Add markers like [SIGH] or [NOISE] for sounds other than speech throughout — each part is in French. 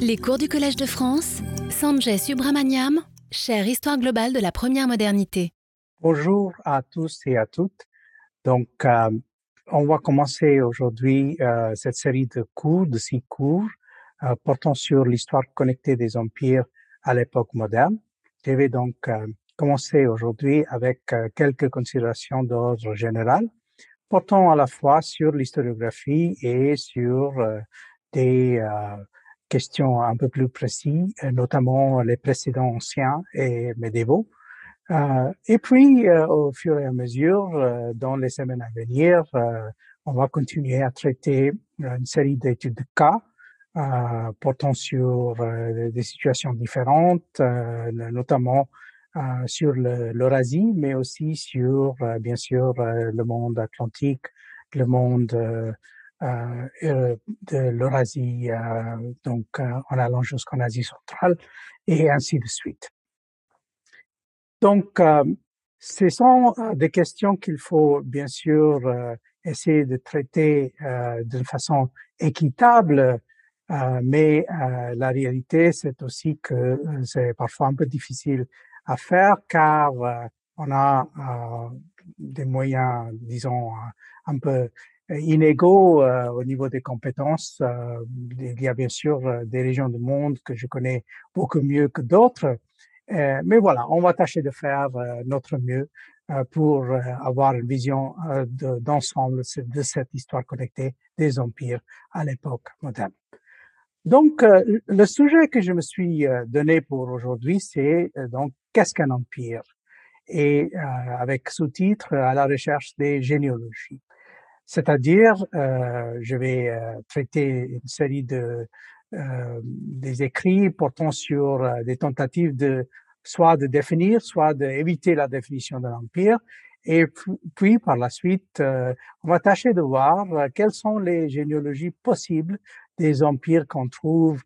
Les cours du Collège de France, Sanjay Subramaniam, chère Histoire globale de la première modernité. Bonjour à tous et à toutes. Donc, euh, on va commencer aujourd'hui euh, cette série de cours, de six cours, euh, portant sur l'histoire connectée des empires à l'époque moderne. Je vais donc commencer aujourd'hui avec quelques considérations d'ordre général, portant à la fois sur l'historiographie et sur des questions un peu plus précises, notamment les précédents anciens et médiévaux. Euh, et puis, euh, au fur et à mesure, euh, dans les semaines à venir, on va continuer à traiter une série d'études de cas portant sur des situations différentes, notamment sur l'Eurasie, mais aussi sur, bien sûr, le monde atlantique, le monde de l'Eurasie, donc en allant jusqu'en Asie centrale, et ainsi de suite. Donc, euh, ce sont euh, des questions qu'il faut bien sûr euh, essayer de traiter d'une façon équitable, mais la réalité, c'est aussi que c'est parfois un peu difficile à faire car on a des moyens, disons, un peu inégaux au niveau des compétences. il y a bien sûr des régions du monde que je connais beaucoup mieux que d'autres, euh, mais voilà, on va tâcher de faire euh, notre mieux euh, pour avoir une vision d'ensemble de, cette histoire connectée des empires à l'époque moderne. Donc, le sujet que je me suis donné pour aujourd'hui, c'est donc qu'est-ce qu'un empire? Et avec sous-titre à la recherche des généalogies. C'est-à-dire, je vais traiter une série de euh, des écrits portant sur euh, des tentatives de soit de définir, soit d'éviter la définition de l'empire. Et puis, par la suite, euh, on va tâcher de voir quelles sont les généalogies possibles des empires qu'on trouve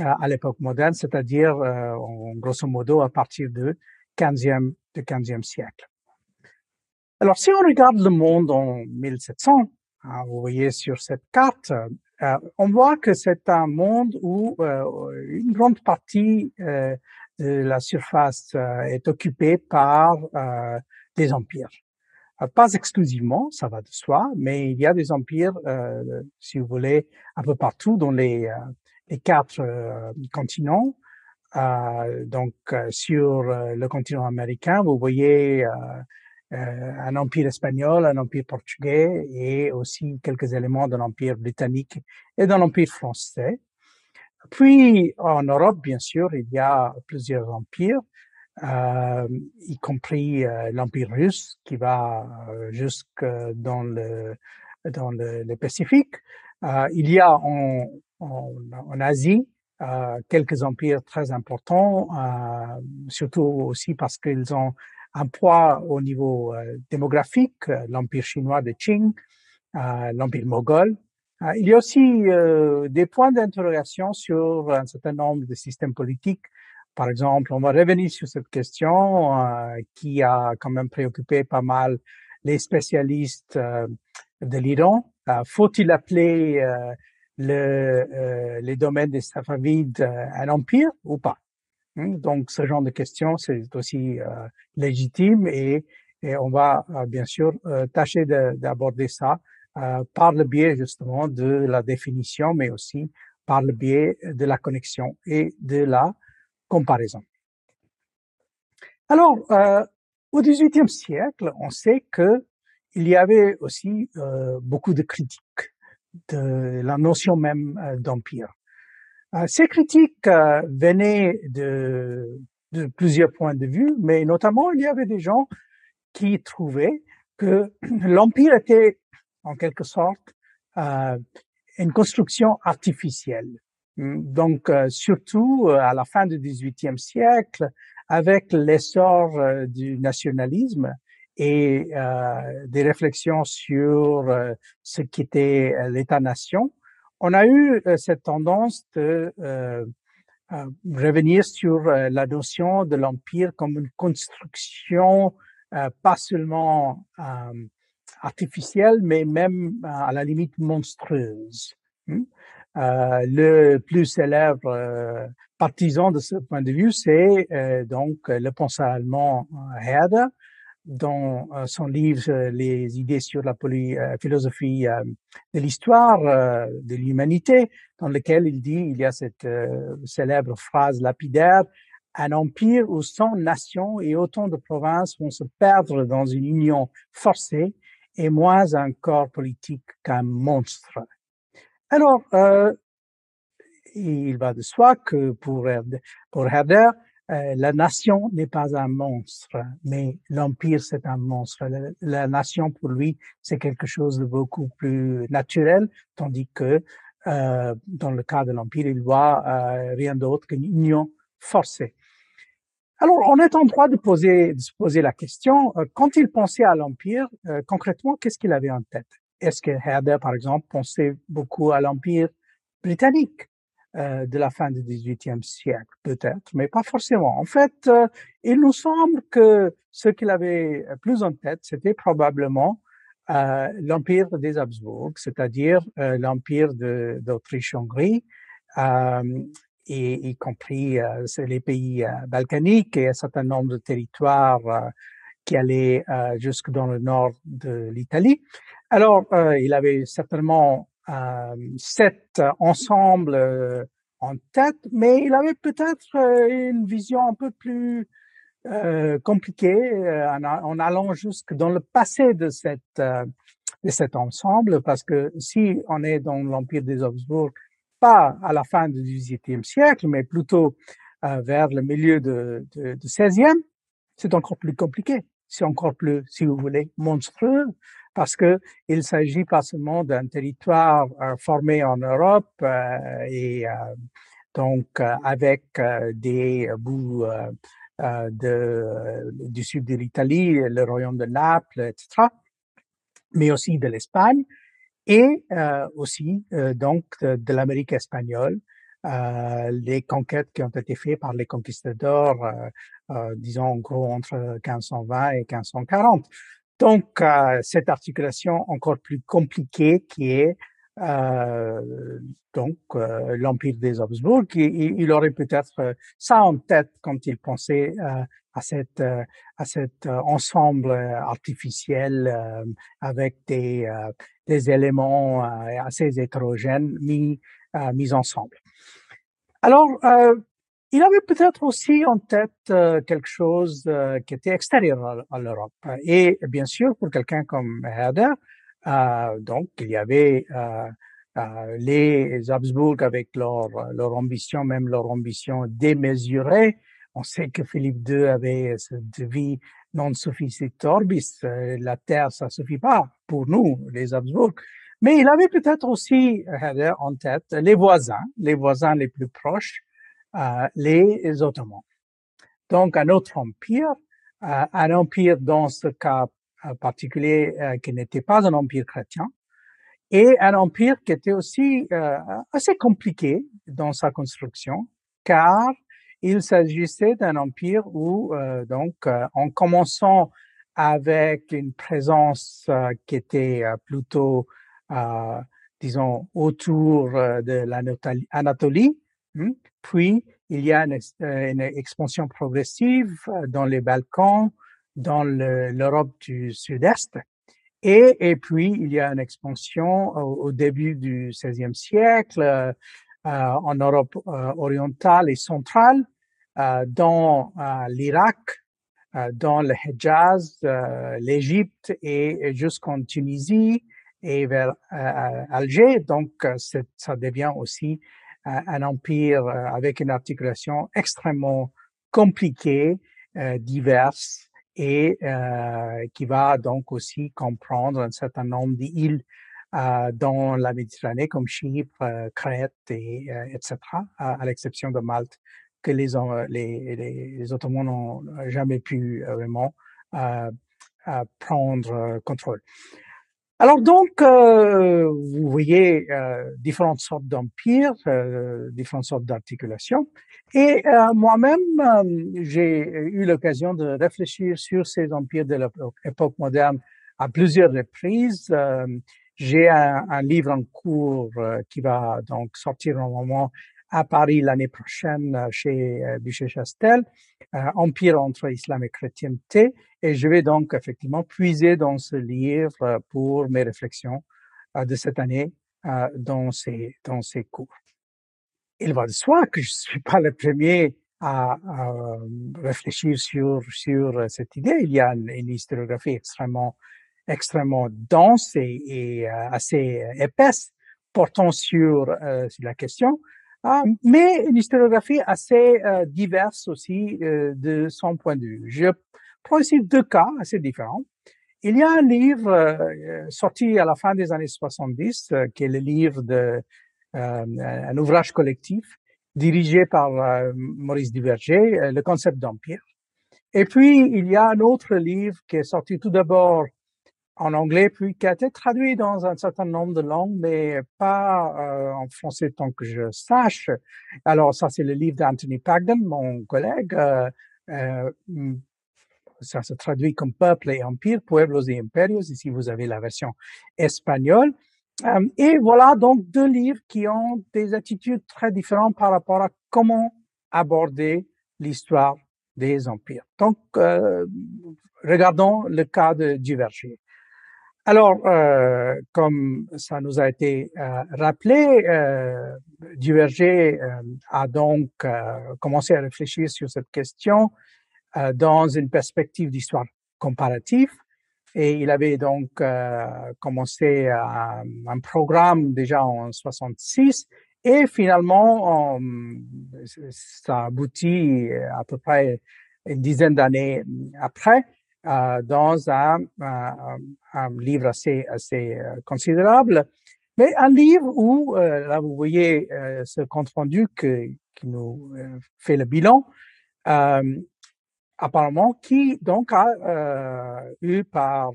à l'époque moderne, c'est-à-dire, grosso modo, à partir du 15e, du 15e siècle. Alors, si on regarde le monde en 1700, hein, vous voyez sur cette carte, euh, on voit que c'est un monde où euh, une grande partie euh, de la surface est occupée par des empires. Pas exclusivement, ça va de soi, mais il y a des empires, si vous voulez, un peu partout dans les, quatre continents. donc, sur le continent américain, vous voyez un empire espagnol, un empire portugais et aussi quelques éléments de l'empire britannique et de l'empire français. Puis en Europe, bien sûr, il y a plusieurs empires, euh, y compris euh, l'empire russe qui va euh, jusque dans le dans le, Pacifique. Euh, il y a en, en Asie quelques empires très importants, surtout aussi parce qu'ils ont un poids au niveau euh, démographique, euh, l'empire chinois de Qing, euh, l'empire moghol. il y a aussi des points d'interrogation sur un certain nombre de systèmes politiques. Par exemple, on va revenir sur cette question qui a quand même préoccupé pas mal les spécialistes de l'Iran. Faut-il appeler le, les domaines des Safavides un empire ou pas? Donc, ce genre de questions, c'est aussi euh, légitime et, et, on va euh, bien sûr euh, tâcher d'aborder ça par le biais justement de la définition, mais aussi par le biais de la connexion et de la comparaison. Alors, au XVIIIe siècle, on sait que il y avait aussi beaucoup de critiques de la notion même d'empire. Euh, ces critiques euh, venaient de, plusieurs points de vue, mais notamment il y avait des gens qui trouvaient que [CLEARS THROAT] l'empire était en quelque sorte euh, une construction artificielle. Donc, surtout à la fin du XVIIIe siècle, avec l'essor du nationalisme et des réflexions sur ce qu'était l'État-nation, on a eu euh, cette tendance de euh, euh, revenir sur la notion de l'empire comme une construction pas seulement artificielle, mais même à la limite monstrueuse. Hmm? le plus célèbre partisan de ce point de vue, c'est donc le penseur allemand Herder, dans son livre Les idées sur la philosophie de l'histoire de l'humanité, dans lequel il dit, il y a cette célèbre phrase lapidaire, un empire où 100 nations et autant de provinces vont se perdre dans une union forcée et moins un corps politique qu'un monstre. Alors, euh, il va de soi que pour, pour Herder, euh, la nation n'est pas un monstre, mais l'empire c'est un monstre. La, nation pour lui c'est quelque chose de beaucoup plus naturel, tandis que euh, dans le cas de l'empire il voit euh, rien d'autre qu'une union forcée. Alors, on est en droit de, poser, de se poser la question, euh, quand il pensait à l'Empire, euh, concrètement, qu'est-ce qu'il avait en tête? Est-ce que Herder, par exemple, pensait beaucoup à l'Empire britannique? Euh, de la fin du XVIIIe siècle, peut-être, mais pas forcément. En fait, il nous semble que ce qu'il avait plus en tête, c'était probablement l'Empire des Habsbourg, c'est-à-dire l'Empire d'Autriche-Hongrie, et y compris euh, les pays euh, balkaniques et un certain nombre de territoires euh, qui allaient jusque dans le nord de l'Italie. Alors, il avait certainement sept ensembles en tête, mais il avait peut-être une vision un peu plus euh, compliquée en, en, allant jusque dans le passé de cette de cet ensemble, parce que si on est dans l'empire des Habsbourg, pas à la fin du XVIIIe siècle, mais plutôt euh, vers le milieu de, de 16e, c'est encore plus compliqué. C'est encore plus, si vous voulez, monstrueux, parce que il s'agit pas seulement d'un territoire euh, formé en Europe euh, et donc avec des bouts de, du sud de l'Italie, le royaume de Naples, etc., mais aussi de l'Espagne, et euh, aussi euh, donc de, l'Amérique espagnole, euh, les conquêtes qui ont été faites par les conquistadors, disons en gros entre 1520 et 1540. Donc cette articulation encore plus compliquée qui est donc l'empire des Habsbourg, il, il aurait peut-être ça en tête quand il pensait à cette à cet ensemble artificiel avec des des éléments euh, assez hétérogènes mis, euh, mis ensemble. Alors, euh, il avait peut-être aussi en tête quelque chose qui était extérieur à, l'Europe. Et bien sûr, pour quelqu'un comme Herder, donc il y avait les Habsbourg avec leur, leur ambition, même leur ambition démesurée. On sait que Philippe II avait cette vie non sufficit orbis, euh, la Terre, ça suffit pas pour nous, les Habsbourg. Mais il avait peut-être aussi euh, en tête les voisins, les voisins les plus proches, euh, les Ottomans. Donc un autre empire, euh, un empire dans ce cas particulier qui n'était pas un empire chrétien, et un empire qui était aussi assez compliqué dans sa construction, car il s'agissait d'un empire où, euh, donc, euh, en commençant avec une présence euh, qui était plutôt, disons, autour de l'Anatolie, hmm, puis il y a une, expansion progressive dans les Balkans, dans l'Europe du Sud-Est, et, et, puis il y a une expansion au, début du XVIe siècle en Europe orientale et centrale, euh, dans euh, l'Irak, euh, dans le Hejaz, l'Égypte et jusqu'en Tunisie et vers Alger. Donc, ça devient aussi un empire avec une articulation extrêmement compliquée, diverse et qui va donc aussi comprendre un certain nombre d'îles dans la Méditerranée comme Chypre, Crète et etc. à l'exception de Malte que les, les, les Ottomans n'ont jamais pu euh, vraiment euh, prendre euh, contrôle. Alors donc, euh, vous voyez euh, différentes sortes d'empires, euh, différentes sortes d'articulations. Et moi-même, j'ai eu l'occasion de réfléchir sur ces empires de l'époque moderne à plusieurs reprises. J'ai un, un, livre en cours euh, qui va donc sortir normalement à Paris l'année prochaine euh, chez euh, Bûcher-Chastel, Empire entre islam et chrétienté, et je vais donc effectivement puiser dans ce livre pour mes réflexions de cette année dans ces dans ces cours. Il va de soi que je suis pas le premier à, réfléchir sur sur cette idée. Il y a une, historiographie extrêmement extrêmement dense et, euh, assez épaisse portant sur, euh, sur la question, euh, mais une historiographie assez diverse aussi de son point de vue. Je prends ici deux cas assez différents. Il y a un livre sorti à la fin des années 70, qui est le livre de un ouvrage collectif dirigé par Maurice Duverger, Le concept d'empire. Et puis, il y a un autre livre qui est sorti tout d'abord en anglais, puis qui a été traduit dans un certain nombre de langues, mais pas euh, en français tant que je sache. Alors ça, c'est le livre d'Anthony Pagden, mon collègue. Euh, euh, ça se traduit comme Peuple et Empire, Pueblos et Imperios. Ici, vous avez la version espagnole. Euh, et voilà donc deux livres qui ont des attitudes très différentes par rapport à comment aborder l'histoire des empires. Donc, euh, regardons le cas de Duverger. Alors, euh, comme ça nous a été euh, rappelé, euh, euh, a donc euh, commencé à réfléchir sur cette question euh, dans une perspective d'histoire comparative. Et il avait donc commencé un, programme déjà en 66 et finalement, ça aboutit à peu près une dizaine d'années après dans un, un, livre assez, assez euh, considérable, mais un livre où, euh, là vous voyez ce compte rendu que, qui nous fait le bilan, apparemment qui donc a eu par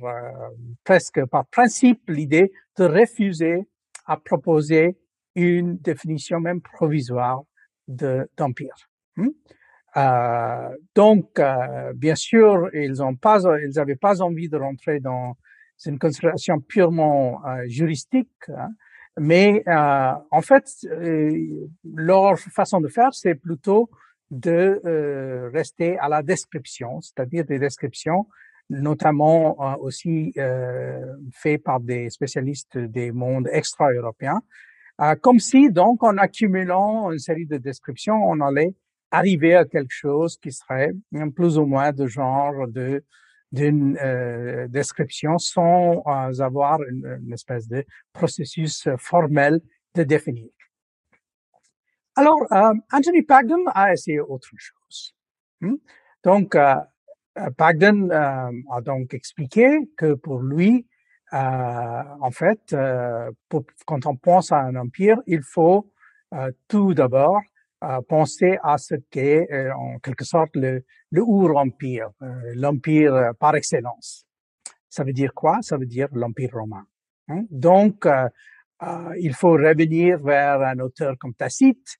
presque par principe l'idée de refuser à proposer une définition même provisoire d'empire. Hmm? Euh, donc, euh, bien sûr, ils n'ont pas, ils n'avaient pas envie de rentrer dans une considération purement euh, juristique, hein, mais euh, en fait, euh, leur façon de faire, c'est plutôt de rester à la description, c'est-à-dire des descriptions, notamment aussi faites par des spécialistes des mondes extra-européens, comme si donc en accumulant une série de descriptions, on allait arriver à quelque chose qui serait plus ou moins de genre de d'une euh, description sans euh, avoir une, espèce de processus formel de définir. Alors, euh, Anthony Pagden a essayé autre chose. Hmm? Donc, euh, Pagden euh, a donc expliqué que pour lui, en fait, pour, quand on pense à un empire, il faut tout d'abord penser à ce qu'est euh, en quelque sorte le, le Our-Empire, euh, l'empire euh, par excellence. Ça veut dire quoi? Ça veut dire l'empire romain. Hein? Donc, euh, il faut revenir vers un auteur comme Tacite,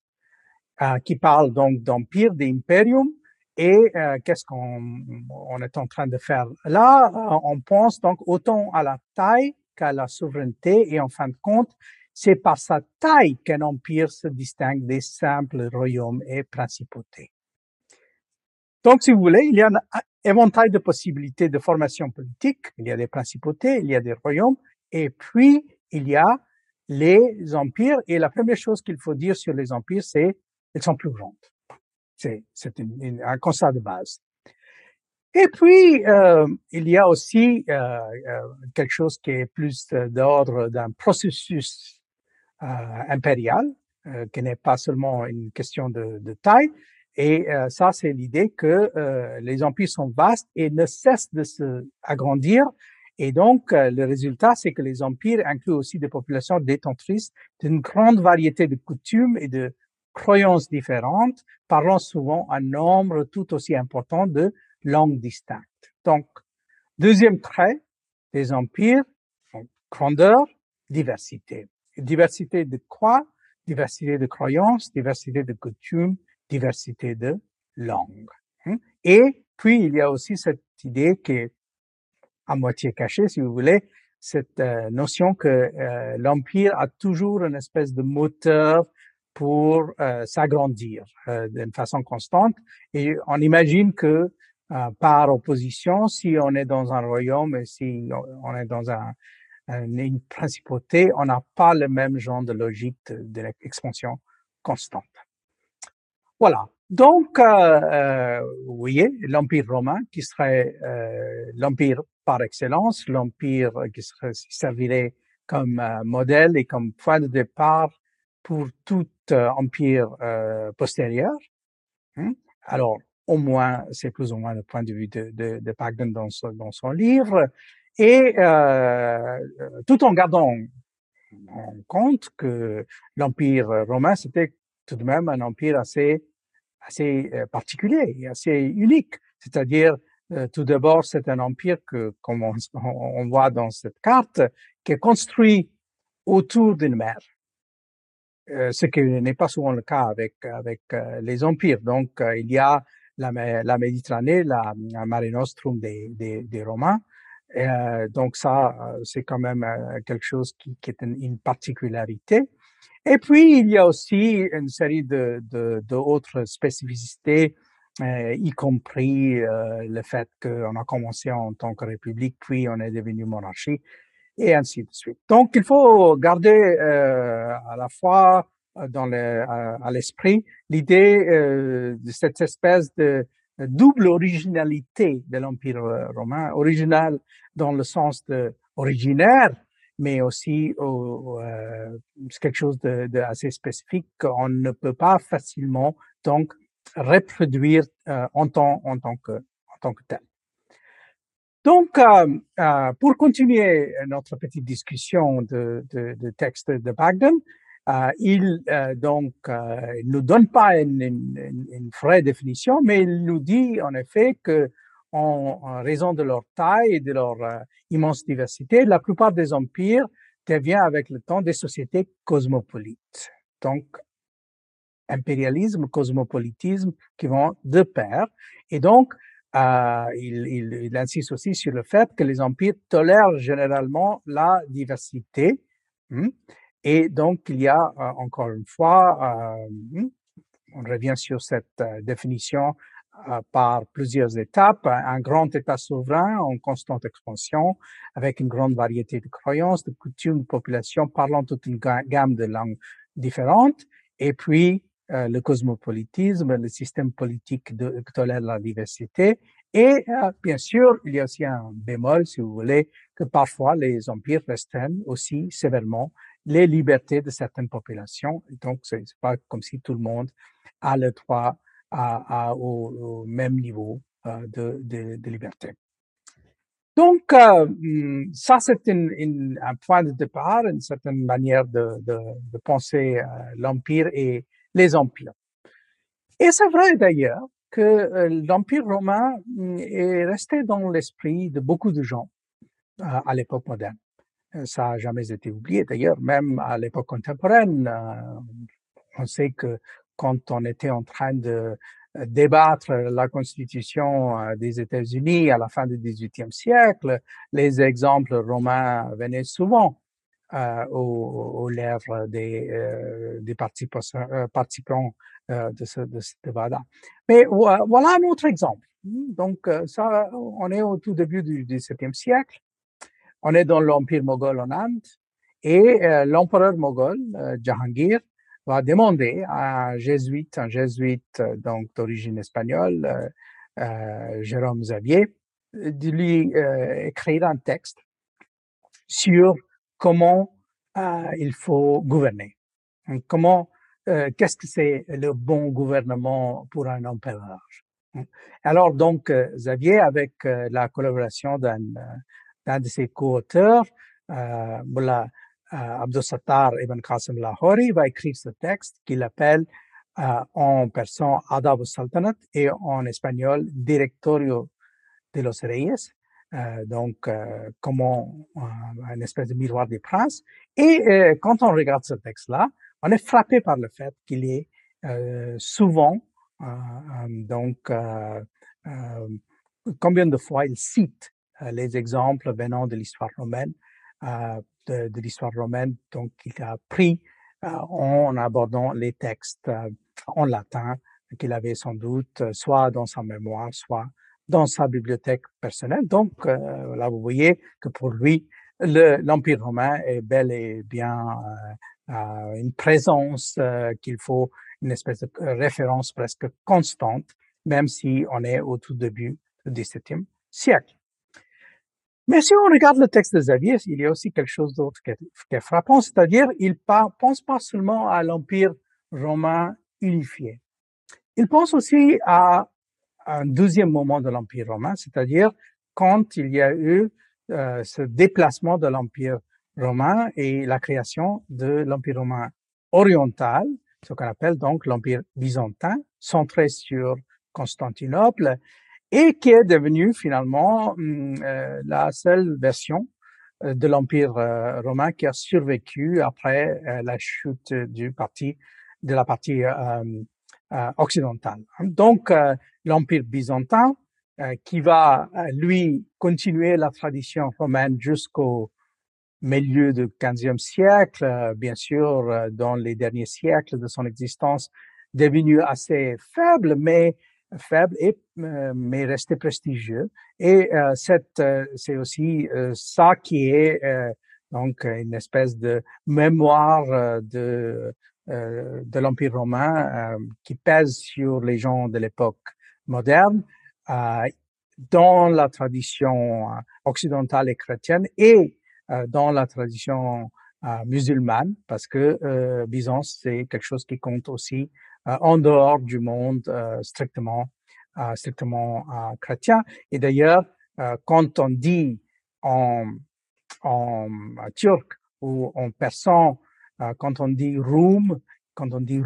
qui parle donc d'empire, d'imperium, et qu'est-ce qu'on on est en train de faire là? On pense donc autant à la taille qu'à la souveraineté, et en fin de compte, c'est par sa taille qu'un empire se distingue des simples royaumes et principautés. Donc, si vous voulez, il y a un éventail de possibilités de formation politique. Il y a des principautés, il y a des royaumes, et puis il y a les empires. Et la première chose qu'il faut dire sur les empires, c'est qu'ils sont plus grands. C'est, un constat de base. Et puis, euh, il y a aussi euh, euh, quelque chose qui est plus d'ordre d'un processus euh, impériale, euh, qui n'est pas seulement une question de, de taille. Et euh, ça, c'est l'idée que les empires sont vastes et ne cessent de se agrandir. Et donc, le résultat, c'est que les empires incluent aussi des populations détentrices d'une grande variété de coutumes et de croyances différentes, parlant souvent un nombre tout aussi important de langues distinctes. Donc, deuxième trait des empires, grandeur, diversité diversité de quoi Diversité de croyances, diversité de coutumes, diversité de langues. Hein. Et puis, il y a aussi cette idée qui est à moitié cachée, si vous voulez, cette notion que l'empire a toujours une espèce de moteur pour s'agrandir d'une façon constante. Et on imagine que par opposition, si on est dans un royaume et si on est dans un, une principauté, on n'a pas le même genre de logique de, l'expansion constante. Voilà. Donc, euh, euh, vous voyez, l'Empire romain, qui serait euh, l'Empire par excellence, l'Empire qui serait, servirait comme euh, modèle et comme point de départ pour tout euh, empire postérieur. Hein. Alors, au moins, c'est plus ou moins le point de vue de, de, de Pagden dans, dans son livre et euh, tout en gardant en compte que l'empire romain c'était tout de même un empire assez assez euh, particulier et assez unique. C'est-à-dire euh, tout d'abord c'est un empire que comme on, voit dans cette carte qui est construit autour d'une mer. Euh, ce qui n'est pas souvent le cas avec avec euh, les empires. Donc il y a la, la Méditerranée la, la Mare Nostrum des, des, des Romains euh, donc ça, euh, c'est quand même euh, quelque chose qui, qui est une, particularité. Et puis, il y a aussi une série de, de, d'autres spécificités, euh, y compris euh, le fait qu'on a commencé en tant que république, puis on est devenu monarchie, et ainsi de suite. Donc, il faut garder euh, à la fois dans le, à l'esprit l'idée de cette espèce de double originalité de l'Empire euh, romain, original dans le sens de originaire, mais aussi euh, quelque chose de, de, assez spécifique qu'on ne peut pas facilement donc reproduire euh, en, tant, en, tant que, en tant que tel. Donc, euh, euh, pour continuer notre petite discussion de, de, de texte de Bagden, euh, il euh, donc euh, nous donne pas une, une, une, vraie définition, mais il nous dit en effet que en, en raison de leur taille et de leur euh, immense diversité, la plupart des empires deviennent avec le temps des sociétés cosmopolites. Donc, impérialisme, cosmopolitisme qui vont de pair. Et donc, euh, il, il, il, insiste aussi sur le fait que les empires tolèrent généralement la diversité. Hmm, et donc, il y a euh, encore une fois, euh, on revient sur cette euh, définition par plusieurs étapes, un grand État souverain en constante expansion, avec une grande variété de croyances, de coutumes, de populations parlant toute une gamme de langues différentes, et puis le cosmopolitisme, le système politique de, qui tolère la diversité, et bien sûr, il y a aussi un bémol, si vous voulez, que parfois les empires restreignent aussi sévèrement les libertés de certaines populations. Donc, c'est pas comme si tout le monde a le droit au, même niveau euh, de, liberté. Donc, euh, hmm, ça, c'est un point de départ, une certaine manière de, penser euh, l'Empire et les empires. Et c'est vrai d'ailleurs que l'Empire romain hmm, est resté dans l'esprit de beaucoup de gens à l'époque moderne. Euh, ça n'a jamais été oublié. D'ailleurs, même à l'époque contemporaine, euh, on sait que quand on était en train de euh, débattre la constitution des États-Unis à la fin du XVIIIe siècle, les exemples romains venaient souvent aux, lèvres des, participants de ce, de ce débat-là. Mais voilà un autre exemple. Donc, ça, on est au tout début du XVIIe siècle. On est dans l'Empire moghol en Inde et euh, l'empereur moghol, euh, Jahangir, va demander à un jésuite, un jésuite euh, donc d'origine espagnole, euh, Jérôme Xavier, de lui écrire un texte sur comment il faut gouverner. Comment, qu'est-ce que c'est le bon gouvernement pour un empereur? Alors donc, Xavier, avec la collaboration d'un d'un de ses co-auteurs, euh, euh, Abdul Sattar ibn Qasim Lahori, va écrire ce texte qu'il appelle euh, en persan Adab al-Sultanat et en espagnol Directorio de los Reyes, euh, donc euh, comment euh, une espèce de miroir des princes. Et euh, quand on regarde ce texte-là, on est frappé par le fait qu'il est souvent, donc, combien de fois il cite euh, les exemples venant de l'histoire romaine de, de l'histoire romaine. Donc, il a pris en abordant les textes en latin qu'il avait sans doute soit dans sa mémoire, soit dans sa bibliothèque personnelle. Donc, là, vous voyez que pour lui, l'Empire romain est bel et bien une présence qu'il faut, une espèce de référence presque constante, même si on est au tout début du XVIIe siècle. Mais si on regarde le texte de Xavier, il y a aussi quelque chose d'autre qui, est frappant, c'est-à-dire il pense pas seulement à l'Empire romain unifié. Il pense aussi à un deuxième moment de l'Empire romain, c'est-à-dire quand il y a eu euh, ce déplacement de l'Empire romain et la création de l'Empire romain oriental, ce qu'on appelle donc l'Empire byzantin, centré sur Constantinople, et qui est devenu finalement hum, euh, la seule version euh, de l'Empire romain qui a survécu après la chute du parti de la partie occidentale. Donc l'Empire byzantin euh, qui va, euh, lui, continuer la tradition romaine jusqu'au milieu du XVe siècle, euh, bien sûr, dans les derniers siècles de son existence, devenu assez faible, mais faible et mais resté prestigieux. Et c'est aussi ça qui est donc une espèce de mémoire de de l'Empire romain qui pèse sur les gens de l'époque moderne euh, dans la tradition euh, occidentale et chrétienne et euh, dans la tradition musulmane, parce que Byzance, c'est quelque chose qui compte aussi en dehors du monde strictement, strictement chrétien. Et d'ailleurs, quand on dit en, en turc ou en persan, quand on dit Roum, quand on dit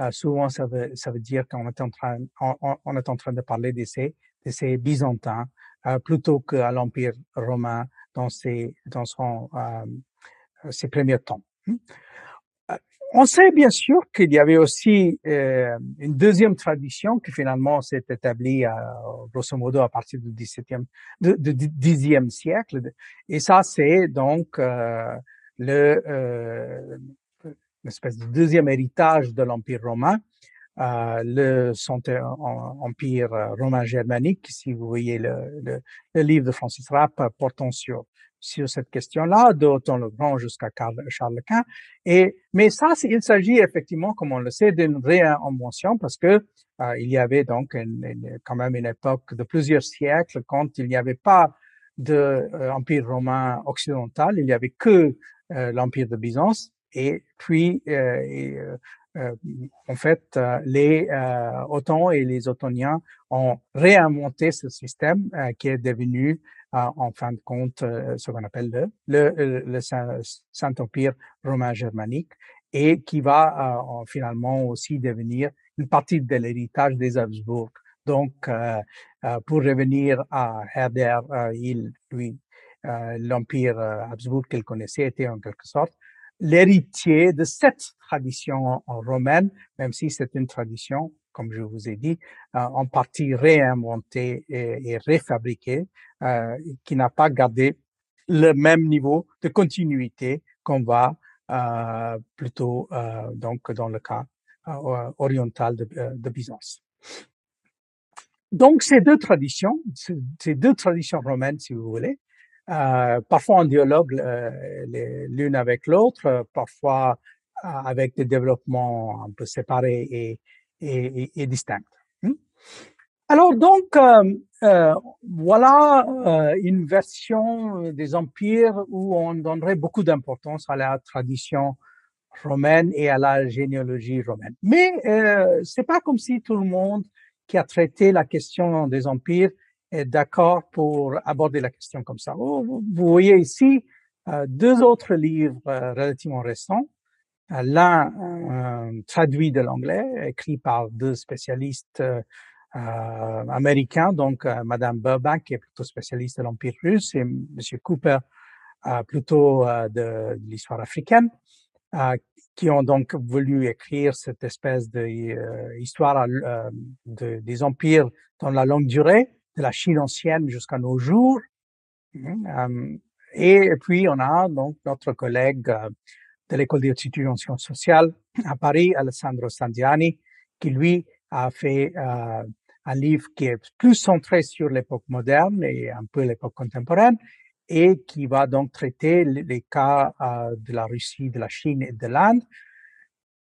euh, souvent ça veut, ça veut dire qu'on est en train, on, est en train de parler de ces, de ces Byzantins euh, plutôt qu'à l'Empire romain dans ses, dans son, euh, ses premiers temps. On sait bien sûr qu'il y avait aussi une deuxième tradition qui finalement s'est établie grosso modo à partir du 17e, du, du 10e siècle. Et ça, c'est donc le, une espèce de deuxième héritage de l'Empire romain, euh, le empire romain germanique, si vous voyez le, le, le livre de Francis Rapp portant sur sur cette question-là, d'Otton le Grand jusqu'à Charles Quint. Et mais ça, il s'agit effectivement, comme on le sait, d'une réinvention parce que euh, il y avait donc une, quand même une époque de plusieurs siècles quand il n'y avait pas de euh, empire romain occidental, il n'y avait que euh, l'empire de Byzance et puis, euh, euh, en fait, les Ottons et les Ottoniens ont réinventé ce système qui est devenu, en fin de compte, ce qu'on appelle le, le, le Saint-Empire romain germanique et qui va finalement aussi devenir une partie de l'héritage des Habsbourg. Donc, pour revenir à Herder, il, lui, l'empire Habsbourg qu'il connaissait était en quelque sorte l'héritier de cette tradition romaine, même si c'est une tradition, comme je vous ai dit, euh, en partie réinventée et, et réfabriquée, euh, qui n'a pas gardé le même niveau de continuité qu'on va euh, plutôt euh, donc dans le cas euh, oriental de, euh, de Byzance. Donc ces deux traditions, ces deux traditions romaines, si vous voulez, euh, parfois en dialogue euh, l'une avec l'autre, euh, parfois avec des développements un peu séparés et, distincts. Hmm? Alors donc, voilà une version des empires où on donnerait beaucoup d'importance à la tradition romaine et à la généalogie romaine. Mais c'est pas comme si tout le monde qui a traité la question des empires d'accord pour aborder la question comme ça. Vous, voyez ici euh, deux autres livres euh, relativement récents. Euh, l'un traduit de l'anglais, écrit par deux spécialistes américains, donc Madame Burbank, qui est plutôt spécialiste de l'Empire russe, et Monsieur Cooper, plutôt de, l'histoire africaine, qui ont donc voulu écrire cette espèce d'histoire de, des empires dans la longue durée de la Chine ancienne jusqu'à nos jours. Mmh, Et puis, on a donc notre collègue de l'École d'études en sciences sociales à Paris, Alessandro Sandiani, qui lui a fait euh, un livre qui est plus centré sur l'époque moderne et un peu l'époque contemporaine et qui va donc traiter les cas euh, de la Russie, de la Chine et de l'Inde.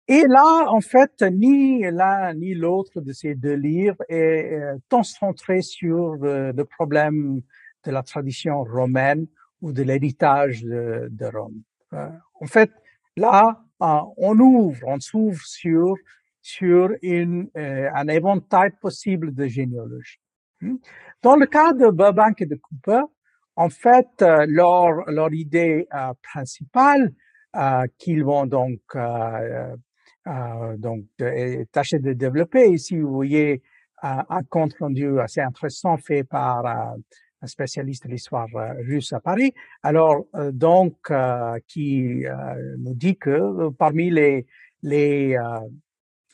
Et là, en fait, ni l'un ni l'autre de ces deux livres est euh, tant centré sur le, le, problème de la tradition romaine ou de l'héritage de, Rome. Euh, en fait, là, euh, on ouvre, on s'ouvre sur sur une, euh, un éventail possible de généalogie. Hmm? Dans le cas de Burbank et de Cooper, en fait, euh, leur, leur idée euh, principale qu'ils vont donc donc tâcher de développer, ici vous voyez un compte rendu assez intéressant fait par un spécialiste de l'histoire russe à Paris. Alors donc qui nous dit que parmi les les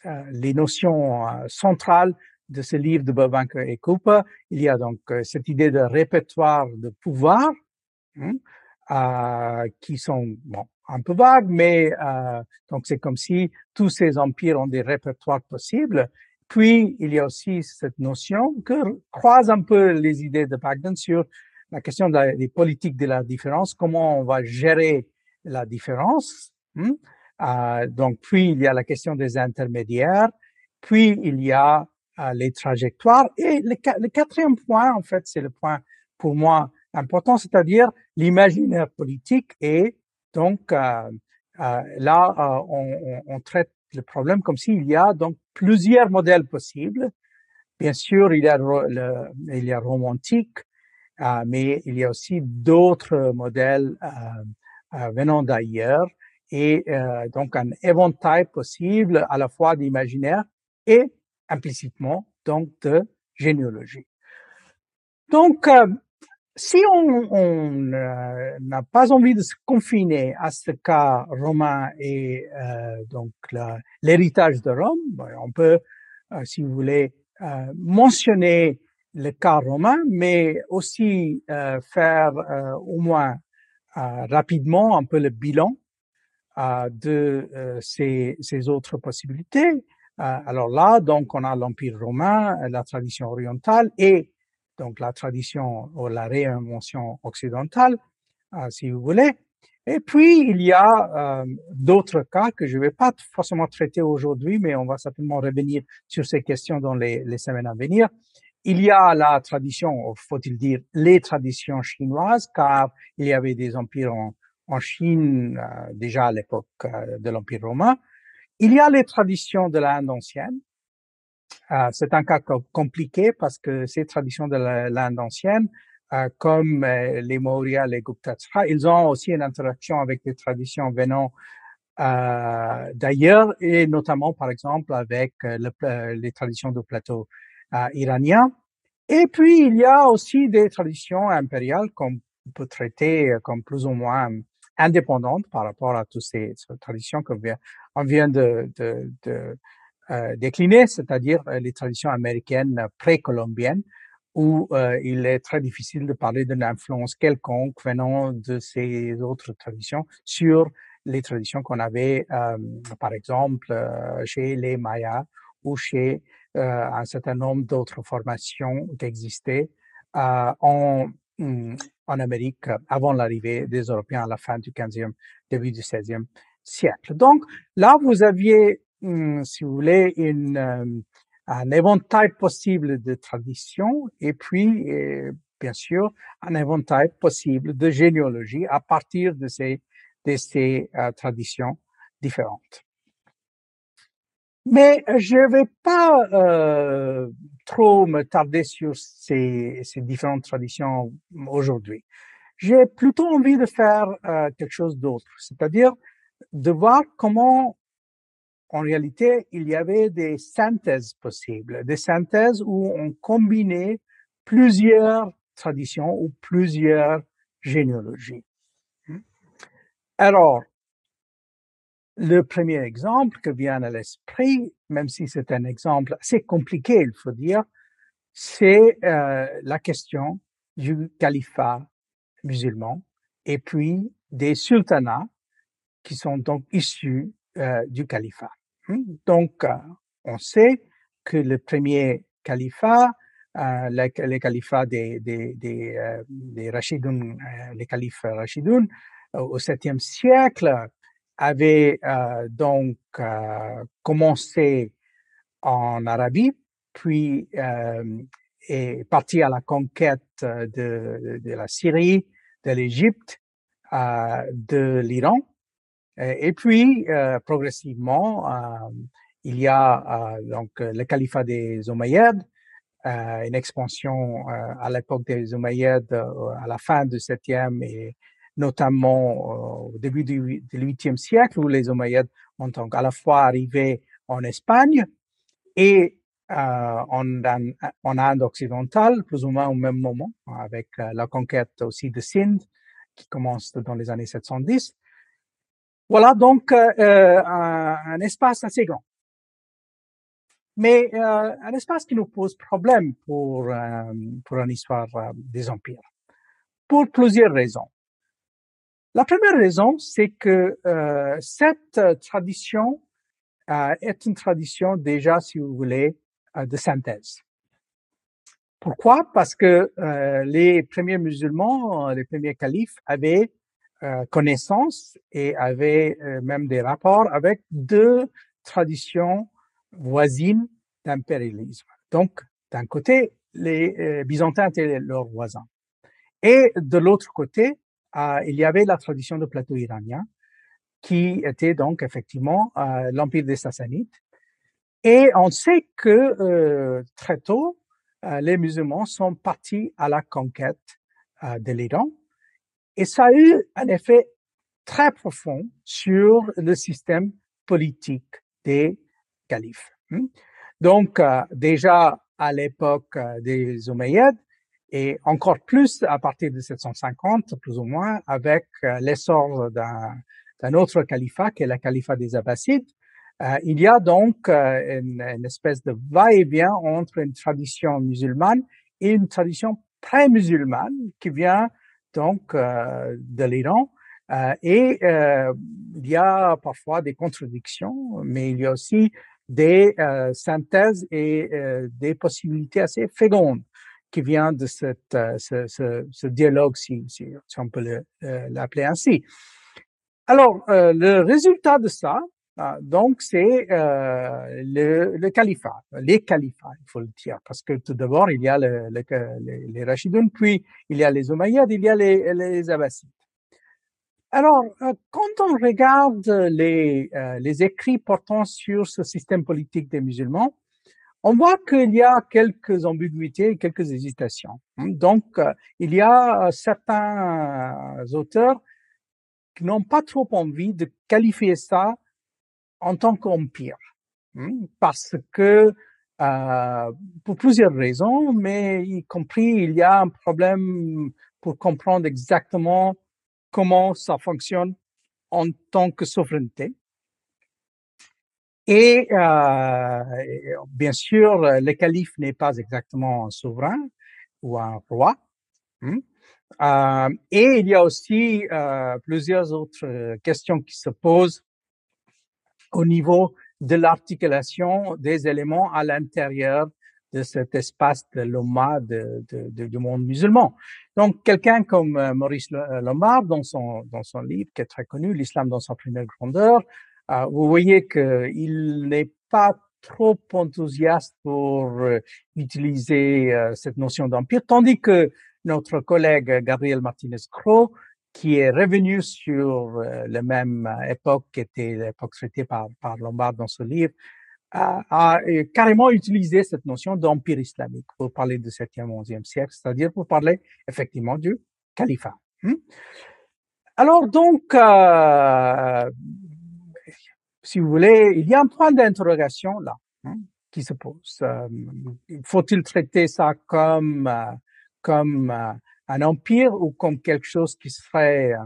euh, les notions euh, centrales de ce livre de Burbank et Cooper. Il y a donc euh, cette idée de répertoire de pouvoir, hein, euh, qui sont bon, un peu vagues, mais euh, donc c'est comme si tous ces empires ont des répertoires possibles. Puis il y a aussi cette notion que croise un peu les idées de Bagdan sur la question des politiques de la différence, comment on va gérer la différence. Hein, euh, donc, puis il y a la question des intermédiaires, puis il y a euh, les trajectoires. Et le, quatrième point, en fait, c'est le point pour moi important, c'est-à-dire l'imaginaire politique. Et donc, euh, euh là, euh, on, on, traite le problème comme s'il y a donc plusieurs modèles possibles. Bien sûr, il y a le, il y a romantique, mais il y a aussi d'autres modèles venant d'ailleurs et euh, donc un éventail possible à la fois d'imaginaire et implicitement donc de généalogie. Donc, euh, si on, euh, n'a pas envie de se confiner à ce cas romain et euh, donc l'héritage de Rome, ben, on peut, euh, si vous voulez, mentionner le cas romain, mais aussi faire au moins rapidement un peu le bilan de euh, ces, ces, autres possibilités. Euh, alors là, donc, on a l'Empire romain, la tradition orientale et donc la tradition ou la réinvention occidentale, euh, si vous voulez. Et puis, il y a d'autres cas que je ne vais pas forcément traiter aujourd'hui, mais on va certainement revenir sur ces questions dans les, semaines à venir. Il y a la tradition, faut-il dire, les traditions chinoises, car il y avait des empires en, Chine, euh, déjà à l'époque euh, de l'Empire romain. Il y a les traditions de l'Inde ancienne. Euh, c'est un cas compliqué parce que ces traditions de l'Inde ancienne, comme les Maurya, les Gupta, ils ont aussi une interaction avec des traditions venant d'ailleurs et notamment par exemple avec les traditions du plateau iranien. Et puis il y a aussi des traditions impériales qu'on peut traiter comme plus ou moins indépendante par rapport à toutes ces, traditions qu'on vient, vient de, de, de euh, décliner, c'est-à-dire euh, les traditions américaines précolombiennes, où euh, il est très difficile de parler d'une influence quelconque venant de ces autres traditions sur les traditions qu'on avait, par exemple, chez les Mayas ou chez un certain nombre d'autres formations qui existaient en Mmh, en Amérique avant l'arrivée des Européens à la fin du 15e, début du 16e siècle. Donc là, vous aviez, si vous voulez, une, euh, un éventail possible de traditions et puis, bien sûr, un éventail possible de généalogie à partir de ces, de ces euh, traditions différentes. Mais je ne vais pas euh, trop me tarder sur ces, ces différentes traditions aujourd'hui. J'ai plutôt envie de faire euh, quelque chose d'autre, c'est-à-dire de voir comment, en réalité, il y avait des synthèses possibles, des synthèses où on combinait plusieurs traditions ou plusieurs généalogies. Alors, le premier exemple que vient à l'esprit, même si c'est un exemple assez compliqué, il faut dire, c'est euh, la question du califat musulman et puis des sultanats qui sont donc issus euh, du califat. Donc, euh, on sait que le premier califat, euh, le, califat des, des, des, euh, des Rachidoun, euh, les califes Rachidoun, au 7e siècle, avait donc commencé en Arabie, puis est parti à la conquête de, de la Syrie, de l'Égypte, de l'Iran, et puis progressivement, il y a donc le califat des Omeyyades, euh, une expansion euh, à l'époque des Omeyyades euh, à la fin du 7e et notamment au début du, du 8e siècle où les Omeyyades ont donc à la fois arrivé en Espagne et en, en, Inde occidentale, plus ou moins au même moment, avec la conquête aussi de Sindh qui commence dans les années 710. Voilà donc un, un espace assez grand mais euh, un espace qui nous pose problème pour, euh, pour une histoire euh, des empires, pour plusieurs raisons. La première raison, c'est que euh, cette tradition euh, est une tradition déjà, si vous voulez, euh, de synthèse. Pourquoi? Parce que les premiers musulmans, les premiers califes avaient connaissance et avaient même des rapports avec deux traditions voisine d'impérialisme. Donc, d'un côté, les euh, Byzantins étaient leurs voisins. Et de l'autre côté, euh, il y avait la tradition de plateau iranien, qui était donc effectivement euh, l'empire des Sassanides. Et on sait que euh, très tôt, euh, les musulmans sont partis à la conquête euh, de l'Iran. Et ça a eu un effet très profond sur le système politique des calife. Hmm? Donc, euh, déjà à l'époque euh, des Omeyyades, et encore plus à partir de 750, plus ou moins, avec euh, l'essor d'un autre califat, qui est le califat des Abbassides, il y a donc une, une espèce de va-et-vient entre une tradition musulmane et une tradition pré-musulmane qui vient donc de l'Iran et euh, il y a parfois des contradictions, mais il y a aussi des euh, synthèses et euh, des possibilités assez fécondes qui viennent de cette, euh, ce, ce, ce, dialogue, si, si, on peut euh, l'appeler ainsi. Alors, euh, le résultat de ça, donc, c'est le, le, califat, les califats, il faut le dire, parce que tout d'abord, il y a le, le, les, les Rachidun, puis il y a les Omeyyades, il y a les, les Abbassides. Alors, euh, quand on regarde les, euh, les écrits portant sur ce système politique des musulmans, on voit qu'il y a quelques ambiguïtés, quelques hésitations. Hein. Donc, euh, il y a certains auteurs qui n'ont pas trop envie de qualifier ça en tant qu'empire, hein, parce que euh, pour plusieurs raisons, mais y compris il y a un problème pour comprendre exactement comment ça fonctionne en tant que souveraineté. Et euh, bien sûr, le calife n'est pas exactement un souverain ou un roi. Hein. Euh, et il y a aussi euh, plusieurs autres questions qui se posent au niveau de l'articulation des éléments à l'intérieur de cet espace de l'Oma du monde musulman. Donc, quelqu'un comme euh, Maurice euh, Lombard, dans son, dans son livre qui est très connu, L'islam dans sa première grandeur, euh, vous voyez qu'il n'est pas trop enthousiaste pour utiliser cette notion d'empire, tandis que notre collègue Gabriel Martinez-Croix, qui est revenu sur la même époque qui était l'époque traitée par, par Lombard dans ce livre, a, a, carrément utilisé cette notion d'empire islamique pour parler du 7e, 11e siècle, c'est-à-dire pour parler effectivement du califat. Hmm? Alors donc, euh, si vous voulez, il y a un point d'interrogation là hein, qui se pose. Euh, Faut-il traiter ça comme euh, comme euh, un empire ou comme quelque chose qui serait euh,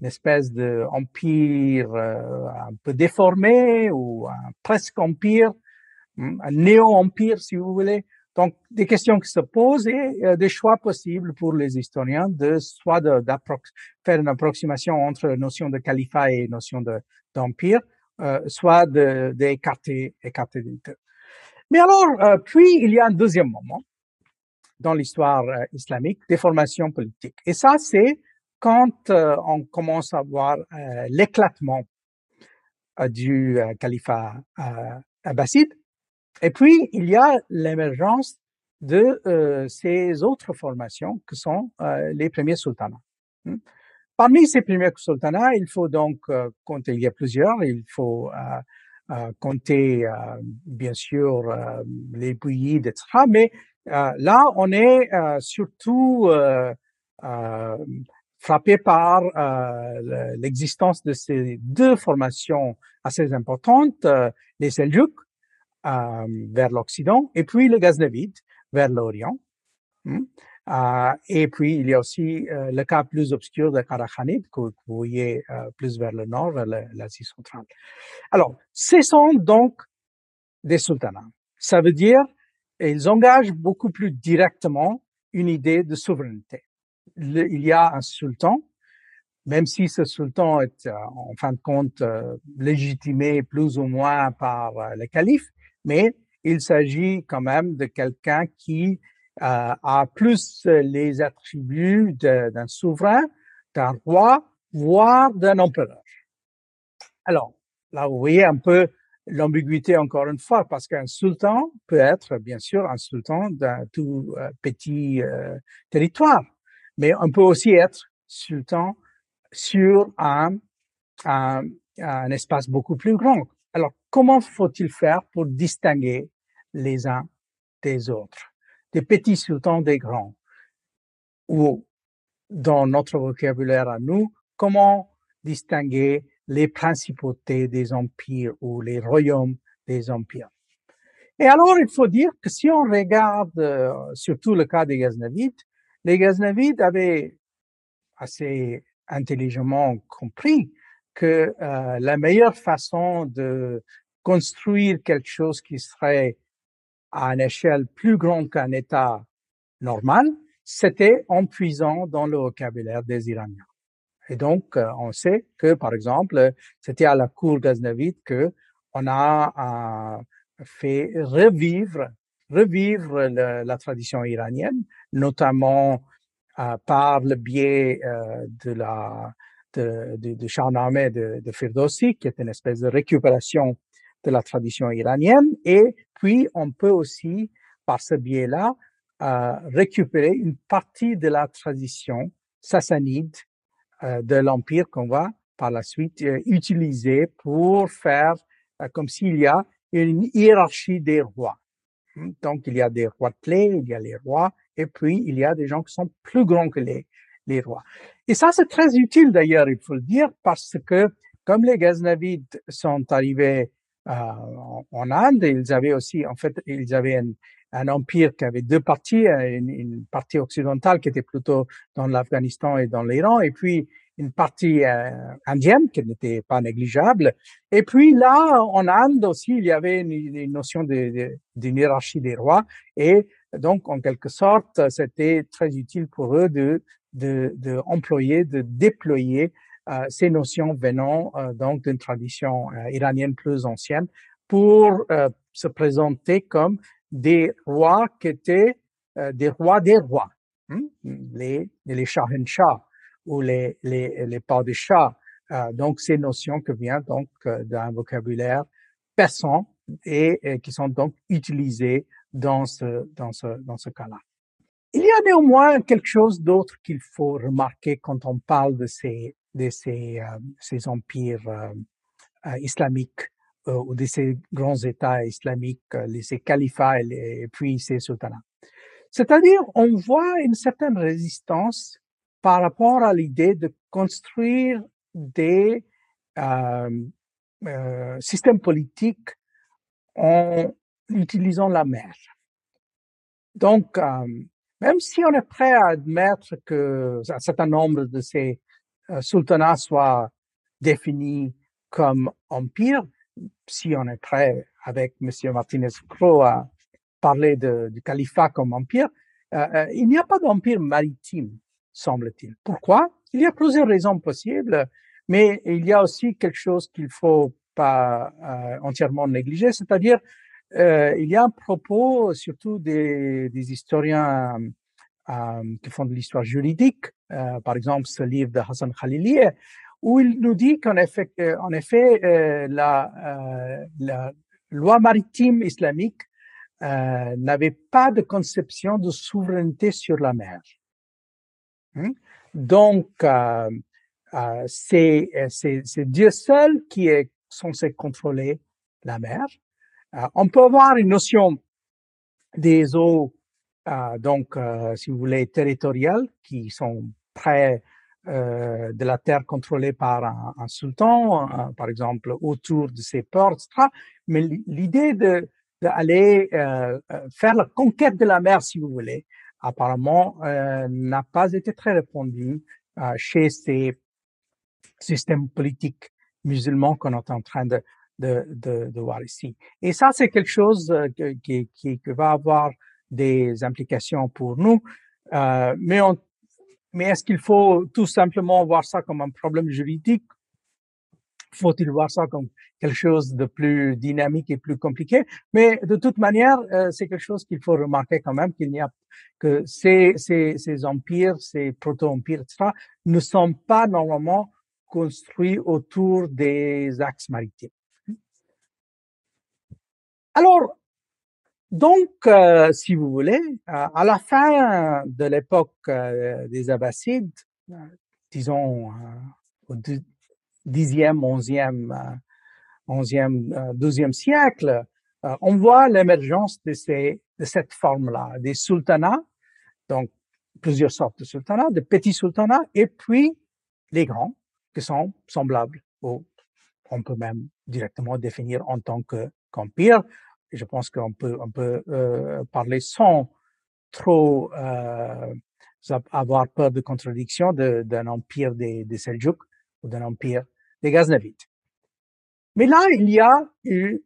une espèce d'empire euh, un peu déformé ou un presque empire, hmm, un néo-empire si vous voulez, Donc, des questions qui se posent et euh, des choix possibles pour les historiens de soit de, faire une approximation entre notion de califat et notion d'empire, euh, soit d'écarter de, écarter les deux. Mais alors, euh, puis il y a un deuxième moment dans l'histoire euh, islamique des formations politiques. Et ça, c'est quand on commence à voir l'éclatement du califat abbasside et puis, il y a l'émergence de euh, ces autres formations que sont euh, les premiers sultanats. Hmm. Parmi ces premiers sultanats, il faut donc euh, compter, il y a plusieurs, il faut compter bien sûr les bouillies, etc. Mais là, on est surtout frappé par l'existence de ces deux formations assez importantes, les Seljuk, euh, vers l'Occident, et puis le Ghaznavid vers l'Orient. Hmm. Euh, et puis, il y a aussi euh, le cas plus obscur de Karachanid, que vous voyez plus vers le nord, vers l'Asie centrale. Alors, ce sont donc des sultanats. Ça veut dire, ils engagent beaucoup plus directement une idée de souveraineté. il y a un sultan, même si ce sultan est en fin de compte légitimé plus ou moins par le calife, mais il s'agit quand même de quelqu'un qui euh, a plus les attributs d'un souverain, d'un roi, voire d'un empereur. Alors, là, vous voyez un peu l'ambiguïté encore une fois, parce qu'un sultan peut être, bien sûr, un sultan d'un tout euh, petit euh, territoire, mais on peut aussi être sultan sur un, un, un espace beaucoup plus grand. Alors, comment faut-il faire pour distinguer les uns des autres, des petits sultans des grands. Ou, dans notre vocabulaire à nous, comment distinguer les principautés des empires ou les royaumes des empires Et alors, il faut dire que si on regarde euh, surtout le cas des Ghaznavides, les Ghaznavides avaient assez intelligemment compris que euh, la meilleure façon de construire quelque chose qui serait à une échelle plus grande qu'un État normal, c'était en puisant dans le vocabulaire des Iraniens. Et donc, euh, on sait que, par exemple, c'était à la cour ghaznavide que on a euh, fait revivre, revivre la tradition iranienne, notamment par le biais de la de, de, de Shahnameh de, de Firdausi, qui est une espèce de récupération de la tradition iranienne. Et puis, on peut aussi, par ce biais-là, euh, récupérer une partie de la tradition sassanide euh, de l'Empire qu'on va par la suite euh, utiliser pour faire euh, comme s'il y a une hiérarchie des rois. Donc, il y a des rois clés, il y a les rois, et puis il y a des gens qui sont plus grands que les, les rois. Et ça, c'est très utile d'ailleurs, il faut le dire, parce que comme les Ghaznavides sont arrivés euh, en, Inde, ils avaient aussi, en fait, ils avaient un, empire qui avait deux parties, une, partie occidentale qui était plutôt dans l'Afghanistan et dans l'Iran, et puis une partie euh, indienne qui n'était pas négligeable. Et puis là, en Inde aussi, il y avait une, notion d'une hiérarchie des rois, et donc en quelque sorte, c'était très utile pour eux de de, de de déployer euh, ces notions venant euh, donc d'une tradition euh, iranienne plus ancienne pour se présenter comme des rois qui étaient des rois des rois, hein, les les Shahenshah ou les les les Padishahs. donc ces notions qui viennent donc d'un vocabulaire persan et, et, qui sont donc utilisées dans ce dans ce dans ce cas-là. Il y a néanmoins quelque chose d'autre qu'il faut remarquer quand on parle de ces, de ces, euh, ces empires euh, euh, islamiques ou de ces grands États islamiques, les, ces califats et, puis ces sultanats. C'est-à-dire, on voit une certaine résistance par rapport à l'idée de construire des systèmes politiques en utilisant la mer. Donc, même si on est prêt à admettre que un certain nombre de ces euh, sultanats soient définis comme empires, si on est prêt avec M. Martinez Cro à, parler du califat comme empire, il n'y a pas d'empire maritime, semble-t-il. Pourquoi? Il y a plusieurs raisons possibles, mais il y a aussi quelque chose qu'il faut pas entièrement négliger, c'est-à-dire euh, il y a un propos, surtout des, des historiens euh, qui font de l'histoire juridique, euh, par exemple ce livre de Hassan Khalili, où il nous dit qu'en effet, en effet euh, la, euh, la, loi maritime islamique euh, n'avait pas de conception de souveraineté sur la mer. Hein? Donc, c'est Dieu seul qui est censé contrôler la mer. Euh, on peut avoir une notion des eaux, euh, donc, euh, si vous voulez, territoriales, qui sont près de la terre contrôlée par un, sultan, par exemple, autour de ses ports, etc. Mais l'idée de d'aller faire la conquête de la mer, si vous voulez, apparemment n'a pas été très répandue chez ces systèmes politiques musulmans qu'on est en train de, de, de, de voir ici. Et ça, c'est quelque chose euh, qui, qui, qui, va avoir des implications pour nous. Euh, mais on, mais est-ce qu'il faut tout simplement voir ça comme un problème juridique? Faut-il voir ça comme quelque chose de plus dynamique et plus compliqué? Mais de toute manière, euh, c'est quelque chose qu'il faut remarquer quand même qu'il n'y a que ces, ces, ces empires, ces proto-empires, etc., ne sont pas normalement construits autour des axes maritimes. Alors, donc, euh, si vous voulez, à la fin de l'époque euh, des Abbassides, euh, disons au dixième, onzième, onzième, douzième siècle, on voit l'émergence de, ces, de cette forme-là, des sultanats, donc plusieurs sortes de sultanats, de petits sultanats, et puis les grands, qui sont semblables aux, on peut même directement définir en tant que qu'empire. Je pense qu'on peut, on peut euh, parler sans trop euh, avoir peur de contradiction d'un empire des, des ou d'un empire des Ghaznavides. Mais là, il y a eu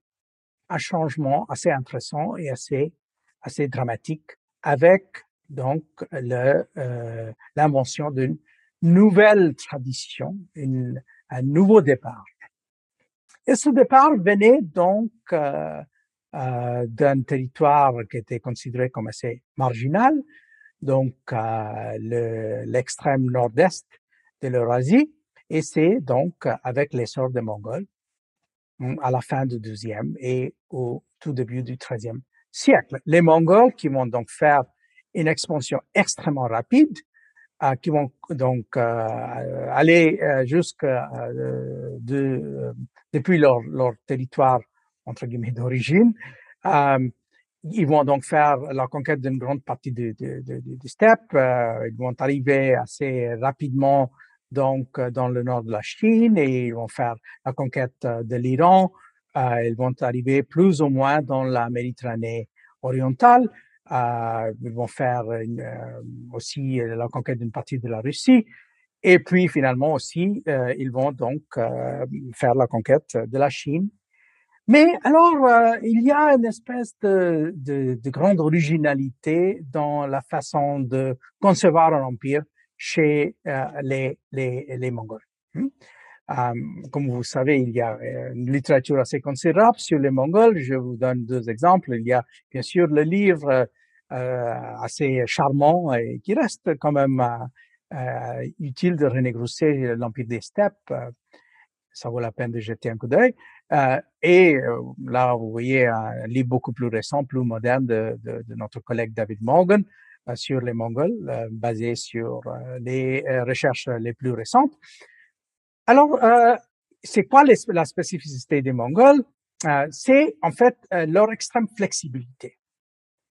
un changement assez intéressant et assez, assez dramatique avec donc euh, l'invention d'une nouvelle tradition, une, un nouveau départ. Et ce départ venait donc euh, euh, d'un territoire qui était considéré comme assez marginal, donc euh, l'extrême nord-est de l'Eurasie, et c'est donc avec l'essor des Mongols hum, à la fin du deuxième et au tout début du treizième siècle. Les Mongols qui vont donc faire une expansion extrêmement rapide euh, qui vont donc aller jusque de, depuis leur, leur, territoire entre guillemets d'origine. ils vont donc faire la conquête d'une grande partie des de, de, de, steppes. ils vont arriver assez rapidement donc dans le nord de la Chine et ils vont faire la conquête de l'Iran. ils vont arriver plus ou moins dans la Méditerranée orientale. Euh, ils vont faire une, euh, aussi euh, la conquête d'une partie de la Russie. Et puis finalement aussi, euh, ils vont donc faire la conquête de la Chine. Mais alors, il y a une espèce de, de, de, grande originalité dans la façon de concevoir un empire chez les, les, les Mongols. Hmm? comme vous savez, il y a une littérature assez considérable sur les Mongols. Je vous donne deux exemples. Il y a bien sûr le livre euh, assez charmant et qui reste quand même euh, euh, utile de René Grousset, l'Empire des steppes. ça vaut la peine de jeter un coup d'œil. Et là, vous voyez un livre beaucoup plus récent, plus moderne de, notre collègue David Morgan sur les Mongols, basé sur les recherches les plus récentes. Alors, euh, c'est quoi la spécificité des Mongols? Euh, C'est en fait euh, leur extrême flexibilité.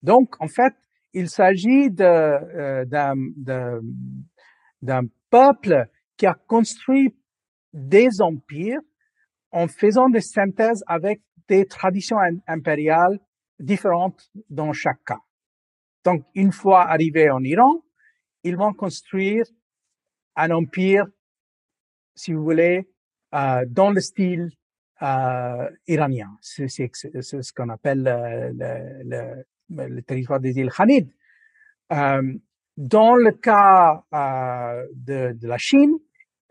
Donc, en fait, il s'agit euh, d'un peuple qui a construit des empires en faisant des synthèses avec des traditions impériales différentes dans chaque cas. Donc, une fois arrivés en Iran, ils vont construire un empire si vous voulez, euh, dans le style euh, iranien. C'est ce qu'on appelle le, le, le territoire des îles Khanid. Euh, dans le cas euh, de, de, la Chine,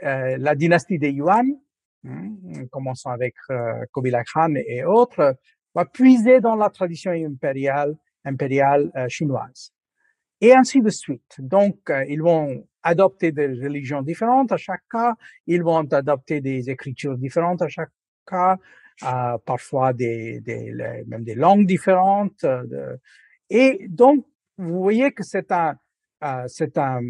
euh, la dynastie des Yuan, hein, commençant avec euh, Khan et autres, va puiser dans la tradition impériale, impériale euh, chinoise. Et ainsi de suite. Donc, euh, ils vont adopter des religions différentes à chaque cas, ils vont adopter des écritures différentes à chaque cas, euh, parfois des, des, même des langues différentes. De, et donc, vous voyez que c'est un, euh, c'est un,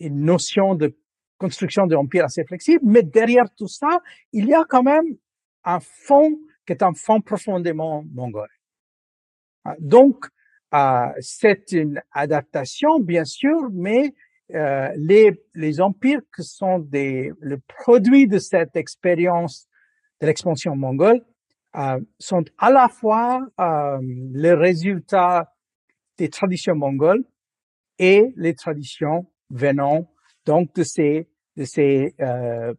une notion de construction de l'empire assez flexible, mais derrière tout ça, il y a quand même un fond qui est un fond profondément mongol. Euh, donc, euh, c'est une adaptation, bien sûr, mais euh, les, les empires qui sont des, le produit de cette expérience de l'expansion mongole euh, sont à la fois le résultat des traditions mongoles et les traditions venant donc de ces de ces euh,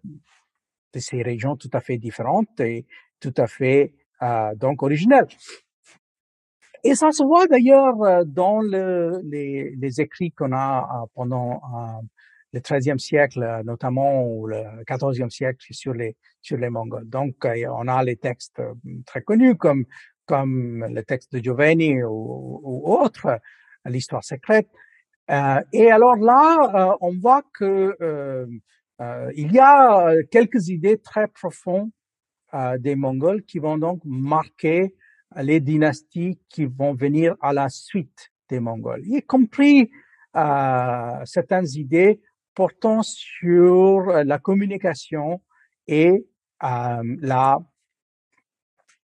de ces régions tout à fait différentes et tout à fait euh, donc originelles. Et ça se voit d'ailleurs euh, dans le, les, les, écrits qu'on a euh, pendant euh, le XIIIe siècle, notamment ou le XIVe siècle sur les sur les Mongols. Donc, on a les textes très connus comme comme le texte de Giovanni ou, ou autre, l'histoire secrète. Euh, et alors là, euh, on voit que euh, il y a quelques idées très profondes des Mongols qui vont donc marquer les dynasties qui vont venir à la suite des Mongols, y compris certaines idées portant sur la communication et la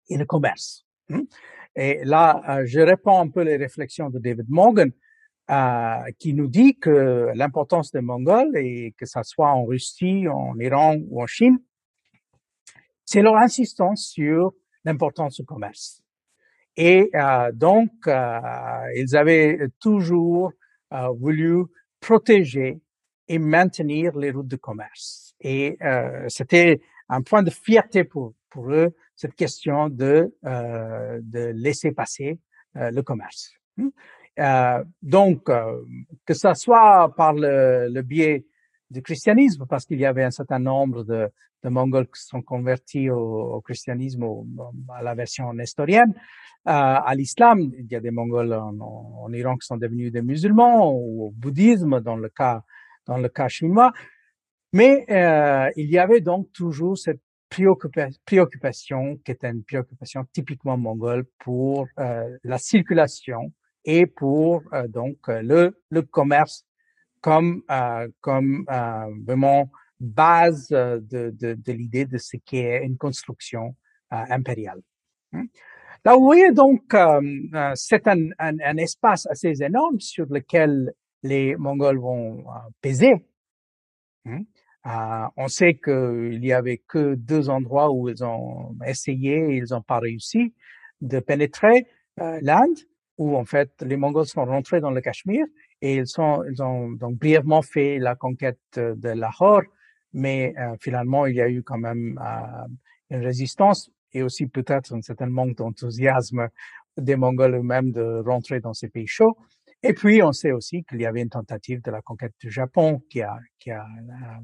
et le commerce. Hmm? Et là, je réponds un peu les réflexions de David Morgan euh, qui nous dit que l'importance des Mongols, et que ça soit en Russie, en Iran ou en Chine, c'est leur insistance sur l'importance du commerce. Et euh, donc, euh, ils avaient toujours euh, voulu protéger et maintenir les routes de commerce. Et euh, c'était un point de fierté pour, pour eux, cette question de, de laisser passer le commerce. Euh, donc, euh, que ce soit par le, le, biais du christianisme, parce qu'il y avait un certain nombre de, de Mongols qui sont convertis au, au christianisme, au, à la version nestorienne, euh, à l'islam, il y a des Mongols en, en, Iran qui sont devenus des musulmans, ou au bouddhisme dans le cas dans le cas chinois, mais euh, il y avait donc toujours cette préoccupation qui était une préoccupation typiquement mongole pour euh, la circulation et pour euh, donc euh, le, le commerce comme euh, comme vraiment base de, de, de l'idée de ce qui est une construction impériale. Hein. Là, vous voyez donc, c'est un, un, un, espace assez énorme sur lequel les Mongols vont peser. Hein. Euh, on sait qu'il y avait que deux endroits où ils ont essayé ils n'ont pas réussi de pénétrer euh, l'Inde où en fait les Mongols sont rentrés dans le Cachemire et ils, sont, ils ont donc brièvement fait la conquête de Lahore, mais euh, finalement il y a eu quand même euh, une résistance et aussi peut-être un certain manque d'enthousiasme des Mongols eux-mêmes de rentrer dans ces pays chauds. Et puis on sait aussi qu'il y avait une tentative de la conquête du Japon qui a qui a euh,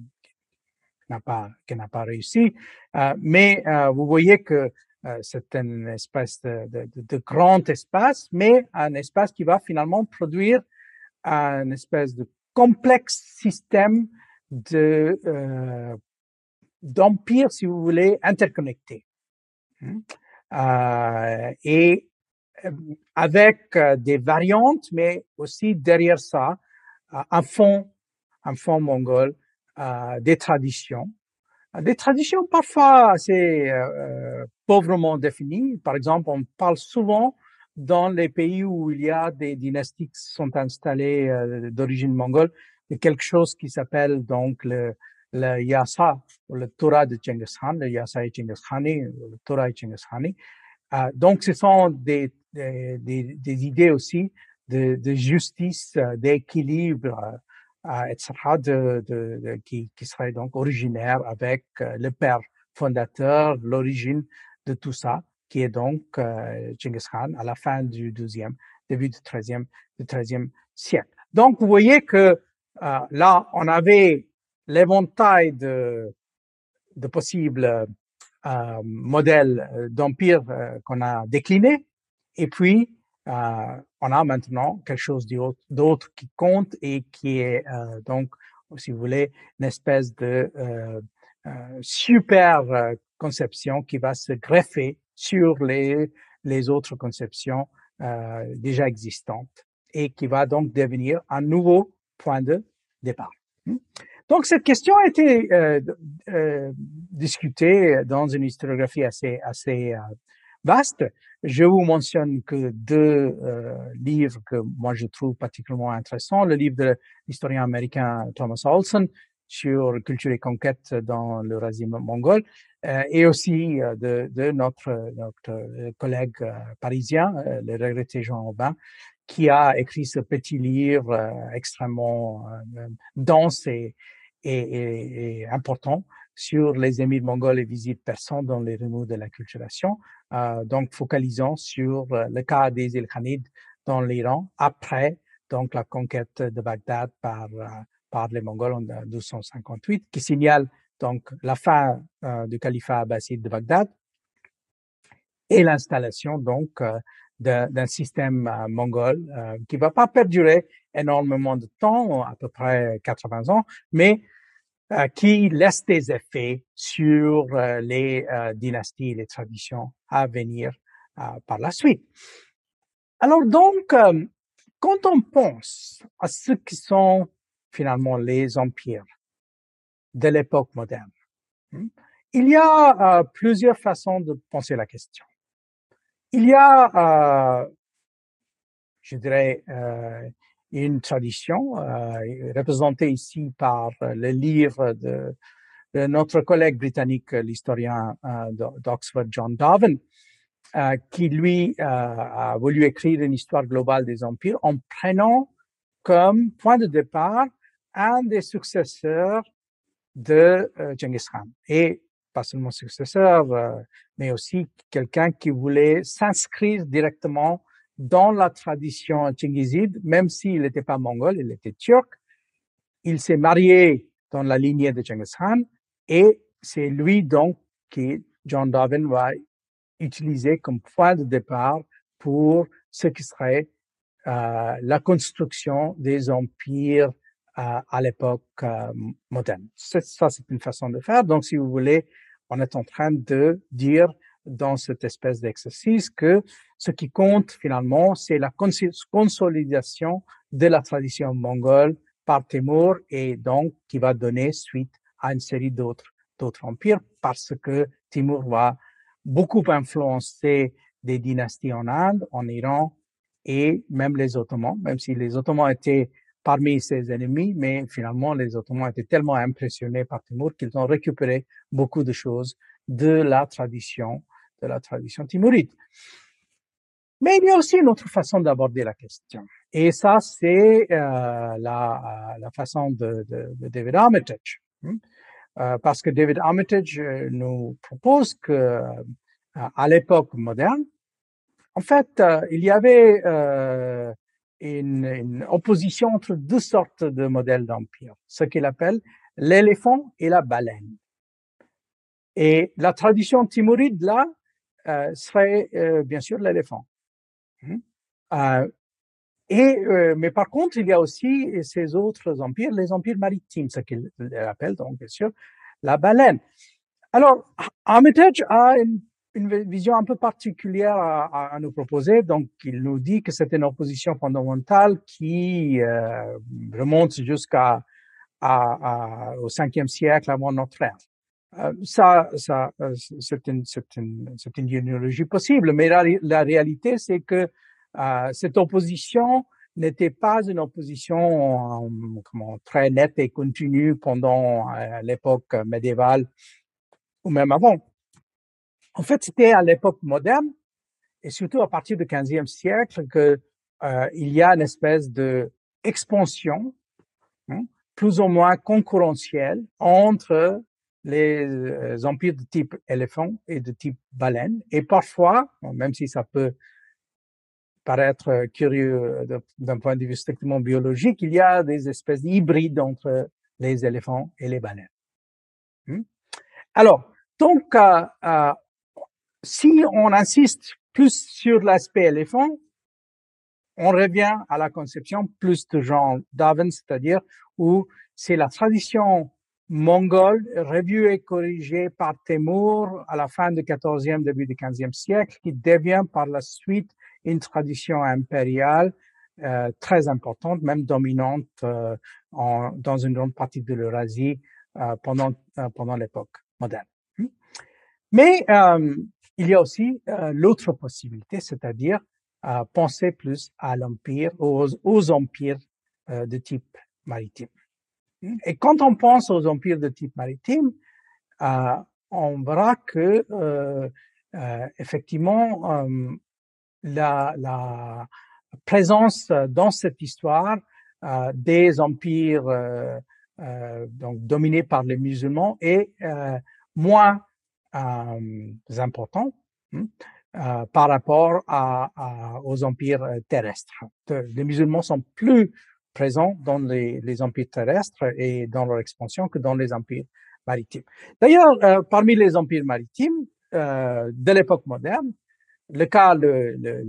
n'a pas qui n'a pas réussi. Euh, mais euh, vous voyez que euh, c'est une espèce de, de, de, grand espace, mais un espace qui va finalement produire un espèce de complexe système de euh, d'empire, si vous voulez, interconnecté. Hmm? Euh, et euh, avec des variantes, mais aussi derrière ça, un fond, un fond mongol, des traditions, des traditions parfois assez euh, pauvrement définies. Par exemple, on parle souvent dans les pays où il y a des dynasties qui sont installées euh, d'origine mongole de quelque chose qui s'appelle donc le, le Yasa, le Torah de Genghis Khan, le Yasa et Genghis Khani, le Torah et Genghis Khani. Euh, donc, ce sont des, des, des, des idées aussi de, de justice, euh, d'équilibre, etc., de, de, de, qui, qui serait donc originaire avec euh, le père fondateur, l'origine de tout ça. qui est donc euh, Genghis Khan à la fin du 12e, début du 13e, du 13e siècle. Donc, vous voyez que euh, là, on avait l'éventail de, de possibles euh, modèles euh, d'empire euh, qu'on a décliné, et puis on a maintenant quelque chose d'autre qui compte et qui est donc, si vous voulez, une espèce de super conception qui va se greffer sur les, les autres conceptions déjà existantes et qui va donc devenir un nouveau point de départ. Hmm? Donc cette question a été euh, euh, discutée dans une historiographie assez assez euh, vaste. Je vous mentionne que deux euh, livres que moi je trouve particulièrement intéressants. Le livre de l'historien américain Thomas Olson sur culture et conquête dans l'Eurasie mongole et aussi de, de, notre, notre collègue parisien, le regretté Jean Aubin, qui a écrit ce petit livre euh, extrêmement euh, dense et, et, et, important sur les émirs mongols et visites persanes dans les remous de la culturation, euh, donc focalisant sur euh, le cas des Ilkhanides dans l'Iran après donc la conquête de Bagdad par par les Mongols en 1258, qui signale donc la fin du califat abbasside de Bagdad et l'installation donc d'un système euh, mongol euh, qui va pas perdurer énormément de temps, à peu près 80 ans, mais euh, qui laisse des effets sur les dynasties, les traditions à venir par la suite. Alors donc, quand on pense à ce qui sont finalement les empires de l'époque moderne, hmm, il y a plusieurs façons de penser la question. Il y a, euh, je dirais, euh, une tradition euh, représentée ici par le livre de, notre collègue britannique, l'historien euh, d'Oxford, John Darwin, euh, qui lui euh, a voulu écrire une histoire globale des empires en prenant comme point de départ un des successeurs de Genghis Khan. Et pas seulement successeur, euh, mais aussi quelqu'un qui voulait s'inscrire directement dans la tradition tchéngizide, même s'il n'était pas mongol, il était turc. Il s'est marié dans la lignée de Genghis Khan et c'est lui donc qui John Darwin va utiliser comme point de départ pour ce qui serait euh, la construction des empires euh, à l'époque euh, moderne. Ça, c'est une façon de faire. Donc, si vous voulez, on est en train de dire dans cette espèce d'exercice que ce qui compte finalement, c'est la consolidation de la tradition mongole par Timur et donc qui va donner suite à une série d'autres d'autres empires parce que Timur va beaucoup influencer des dynasties en Inde, en Iran et même les Ottomans, même si les Ottomans étaient parmi ses ennemis, mais finalement, les Ottomans étaient tellement impressionnés par Timur qu'ils ont récupéré beaucoup de choses de la tradition, de la tradition timuride. Mais il y a aussi une autre façon d'aborder la question. Et ça, c'est euh, la, la, façon de, de, de David Armitage. Hein. Euh, parce que David Armitage euh, nous propose que euh, à l'époque moderne, en fait, euh, il y avait euh, une, une, opposition entre deux sortes de modèles d'empire, ce qu'il appelle l'éléphant et la baleine. Et la tradition timuride, là, euh, serait euh, bien sûr l'éléphant. Mmh. Euh, et, euh, mais par contre, il y a aussi ces autres empires, les empires maritimes, ce qu'il appelle donc bien sûr la baleine. Alors, Armitage a une vision un peu particulière à, à, nous proposer. Donc, il nous dit que c'est une opposition fondamentale qui euh, remonte jusqu'à au 5e siècle avant notre ère. Euh, ça, ça euh, c'est une, une, une possible, mais la, la réalité, c'est que euh, cette opposition n'était pas une opposition comment, très nette et continue pendant euh, l'époque médiévale ou même avant. En fait, c'était à l'époque moderne et surtout à partir du 15e siècle que euh, il y a une espèce de expansion hein, plus ou moins concurrentielle entre les empires de type éléphant et de type baleine. Et parfois, même si ça peut paraître curieux d'un point de vue strictement biologique, il y a des espèces hybrides entre les éléphants et les baleines. Hmm? Alors, donc, euh, euh, si on insiste plus sur l'aspect éléphant, on revient à la conception plus de genre Darwin, c'est-à-dire où c'est la tradition mongole revue et corrigée par Temur à la fin du 14e, début du 15e siècle, qui devient par la suite une tradition impériale euh, très importante, même dominante euh, en, dans une grande partie de l'Eurasie euh, pendant, euh, pendant l'époque moderne. Mais euh, il y a aussi l'autre possibilité, c'est-à-dire penser plus à l'empire, aux, aux empires de type maritime. Hmm. Et quand on pense aux empires de type maritime, on verra que effectivement la, la, présence dans cette histoire euh, des empires euh, euh, donc dominés par les musulmans est moins important hein, par rapport à, à, aux empires terrestres. Les musulmans sont plus présents dans les, les, empires terrestres et dans leur expansion que dans les empires maritimes. D'ailleurs, parmi les empires maritimes de l'époque moderne, le cas le,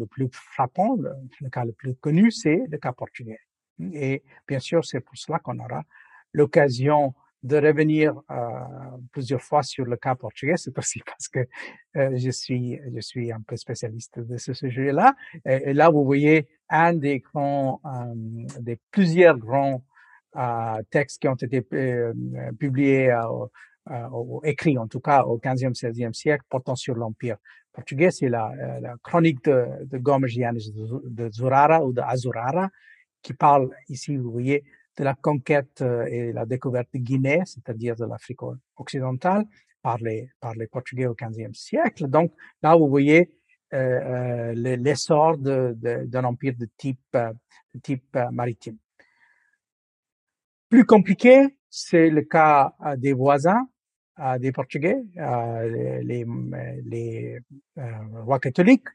le, plus frappant, le, le, cas le plus connu, c'est le cas portugais. Et bien sûr, c'est pour cela qu'on aura l'occasion de revenir euh, plusieurs fois sur le cas portugais. C'est aussi [LAUGHS] parce que euh, je suis je suis un peu spécialiste de ce sujet-là. Et, là, vous voyez un des grands, euh, des plusieurs grands textes qui ont été publiés, ou écrits en tout cas au 15e, 16e siècle, portant sur l'empire portugais, c'est la, la, chronique de, de Gomes de Zurara ou de Azurara, qui parle ici, vous voyez, de la conquête euh, et la découverte de Guinée, c'est-à-dire de l'Afrique occidentale, par les, par les Portugais au XVe siècle. Donc là, vous voyez euh, euh l'essor d'un empire de type, de type maritime. Plus compliqué, c'est le cas des voisins, des Portugais, les, les euh, rois catholiques,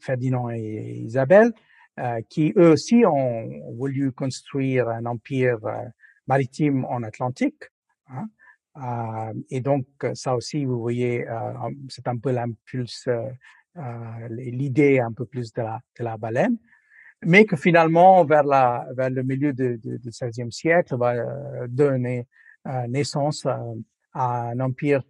Ferdinand et Isabelle, euh, qui eux aussi ont voulu construire un empire euh, maritime en Atlantique. Hein. et donc ça aussi, vous voyez, c'est un peu l'impulse, l'idée un peu plus de la, de la baleine mais que finalement, vers, la, vers le milieu du 16e siècle, va donner euh, naissance à, un empire,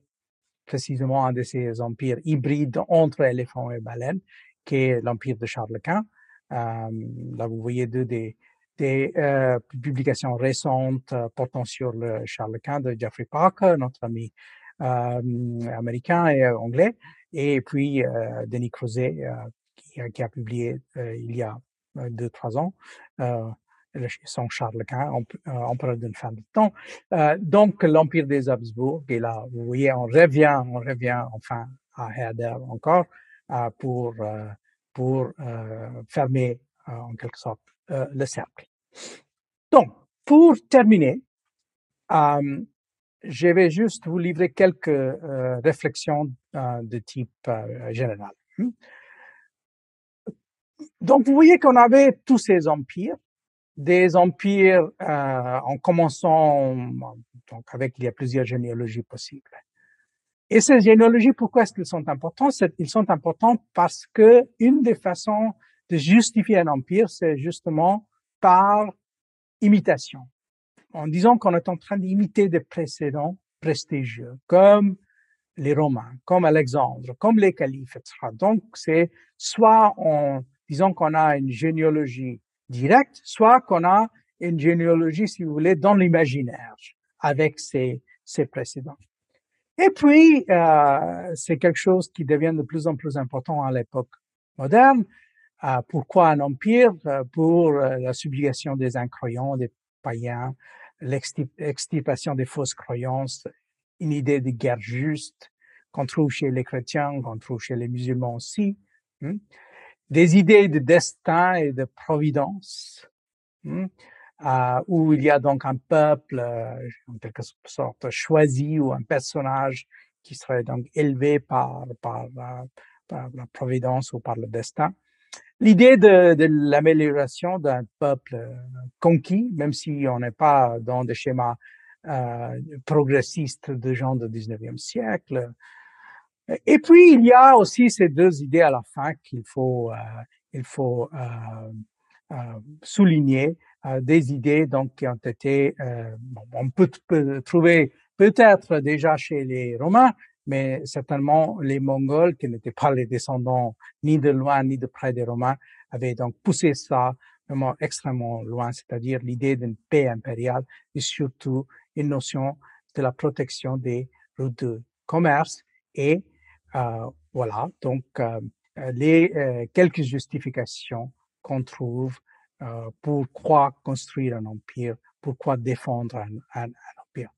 précisément un de ces empires hybrides entre éléphants et baleines, qui est l'empire de Charles Quint. Euh, là, vous voyez deux des, des euh, publications récentes euh, portant sur le Charles Quint de Jeffrey Parker, notre ami américain et anglais, et puis Denis Crozet, qui, qui, a publié il y a deux, trois ans, son Charles Quint, empereur d'une fin de temps. Euh, donc, l'empire des Habsbourg, et là, vous voyez, on revient, on revient enfin à Herder encore euh, pour, euh, pour fermer en quelque sorte le cercle. Donc, pour terminer, je vais juste vous livrer quelques réflexions de type général. Donc, vous voyez qu'on avait tous ces empires des empires euh, en commençant donc avec il y a plusieurs généalogies possibles. Et ces généalogies, pourquoi est-ce qu'elles sont importantes? Ils sont importants parce que une des façons de justifier un empire, c'est justement par imitation. En disant qu'on est en train d'imiter des précédents prestigieux, comme les Romains, comme Alexandre, comme les califes, etc. Donc, c'est soit en disant qu'on a une généalogie direct, soit qu'on a une généalogie, si vous voulez, dans l'imaginaire avec ses, ses précédents. Et puis, euh, c'est quelque chose qui devient de plus en plus important à l'époque moderne. Euh, pourquoi un empire? Euh, Pour euh, la subjugation des incroyants, des païens, l'extirpation des fausses croyances, une idée de guerre juste qu'on trouve chez les chrétiens, qu'on trouve chez les musulmans aussi. Hmm des idées de destin et de providence, hmm, euh, où il y a donc un peuple euh, en quelque sorte choisi ou un personnage qui serait donc élevé par, par, par la providence ou par le destin. L'idée de, de l'amélioration d'un peuple euh, conquis, même si on n'est pas dans des schémas euh, progressistes de gens du 19e siècle. Et puis, il y a aussi ces deux idées à la fin qu'il faut, euh, il faut euh, euh souligner, euh, des idées donc qui ont été, bon, on peut, peut trouver peut-être déjà chez les Romains, mais certainement les Mongols, qui n'étaient pas les descendants ni de loin ni de près des Romains, avaient donc poussé ça vraiment extrêmement loin, c'est-à-dire l'idée d'une paix impériale et surtout une notion de la protection des routes de commerce et euh, voilà donc euh, les euh, quelques justifications qu'on trouve euh, pourquoi construire un empire, pourquoi défendre un, empire.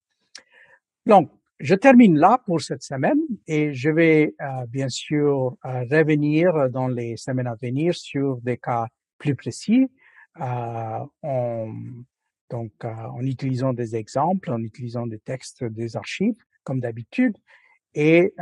Donc je termine là pour cette semaine et je vais euh, bien sûr euh, revenir dans les semaines à venir sur des cas plus précis en, donc, euh, en utilisant des exemples, en utilisant des textes des archives comme d'habitude et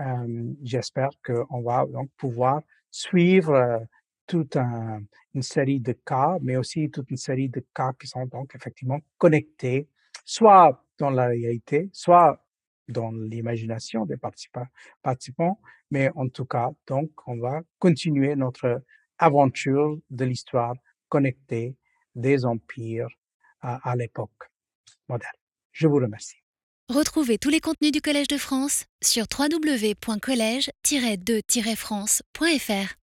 j'espère qu'on va donc pouvoir suivre toute un, une série de cas, mais aussi toute une série de cas qui sont donc effectivement connectés, soit dans la réalité, soit dans l'imagination des participants, mais en tout cas, donc, on va continuer notre aventure de l'histoire connectée des empires à, à l'époque moderne. Je vous remercie. Retrouvez tous les contenus du Collège de France sur www.colège-2-france.fr.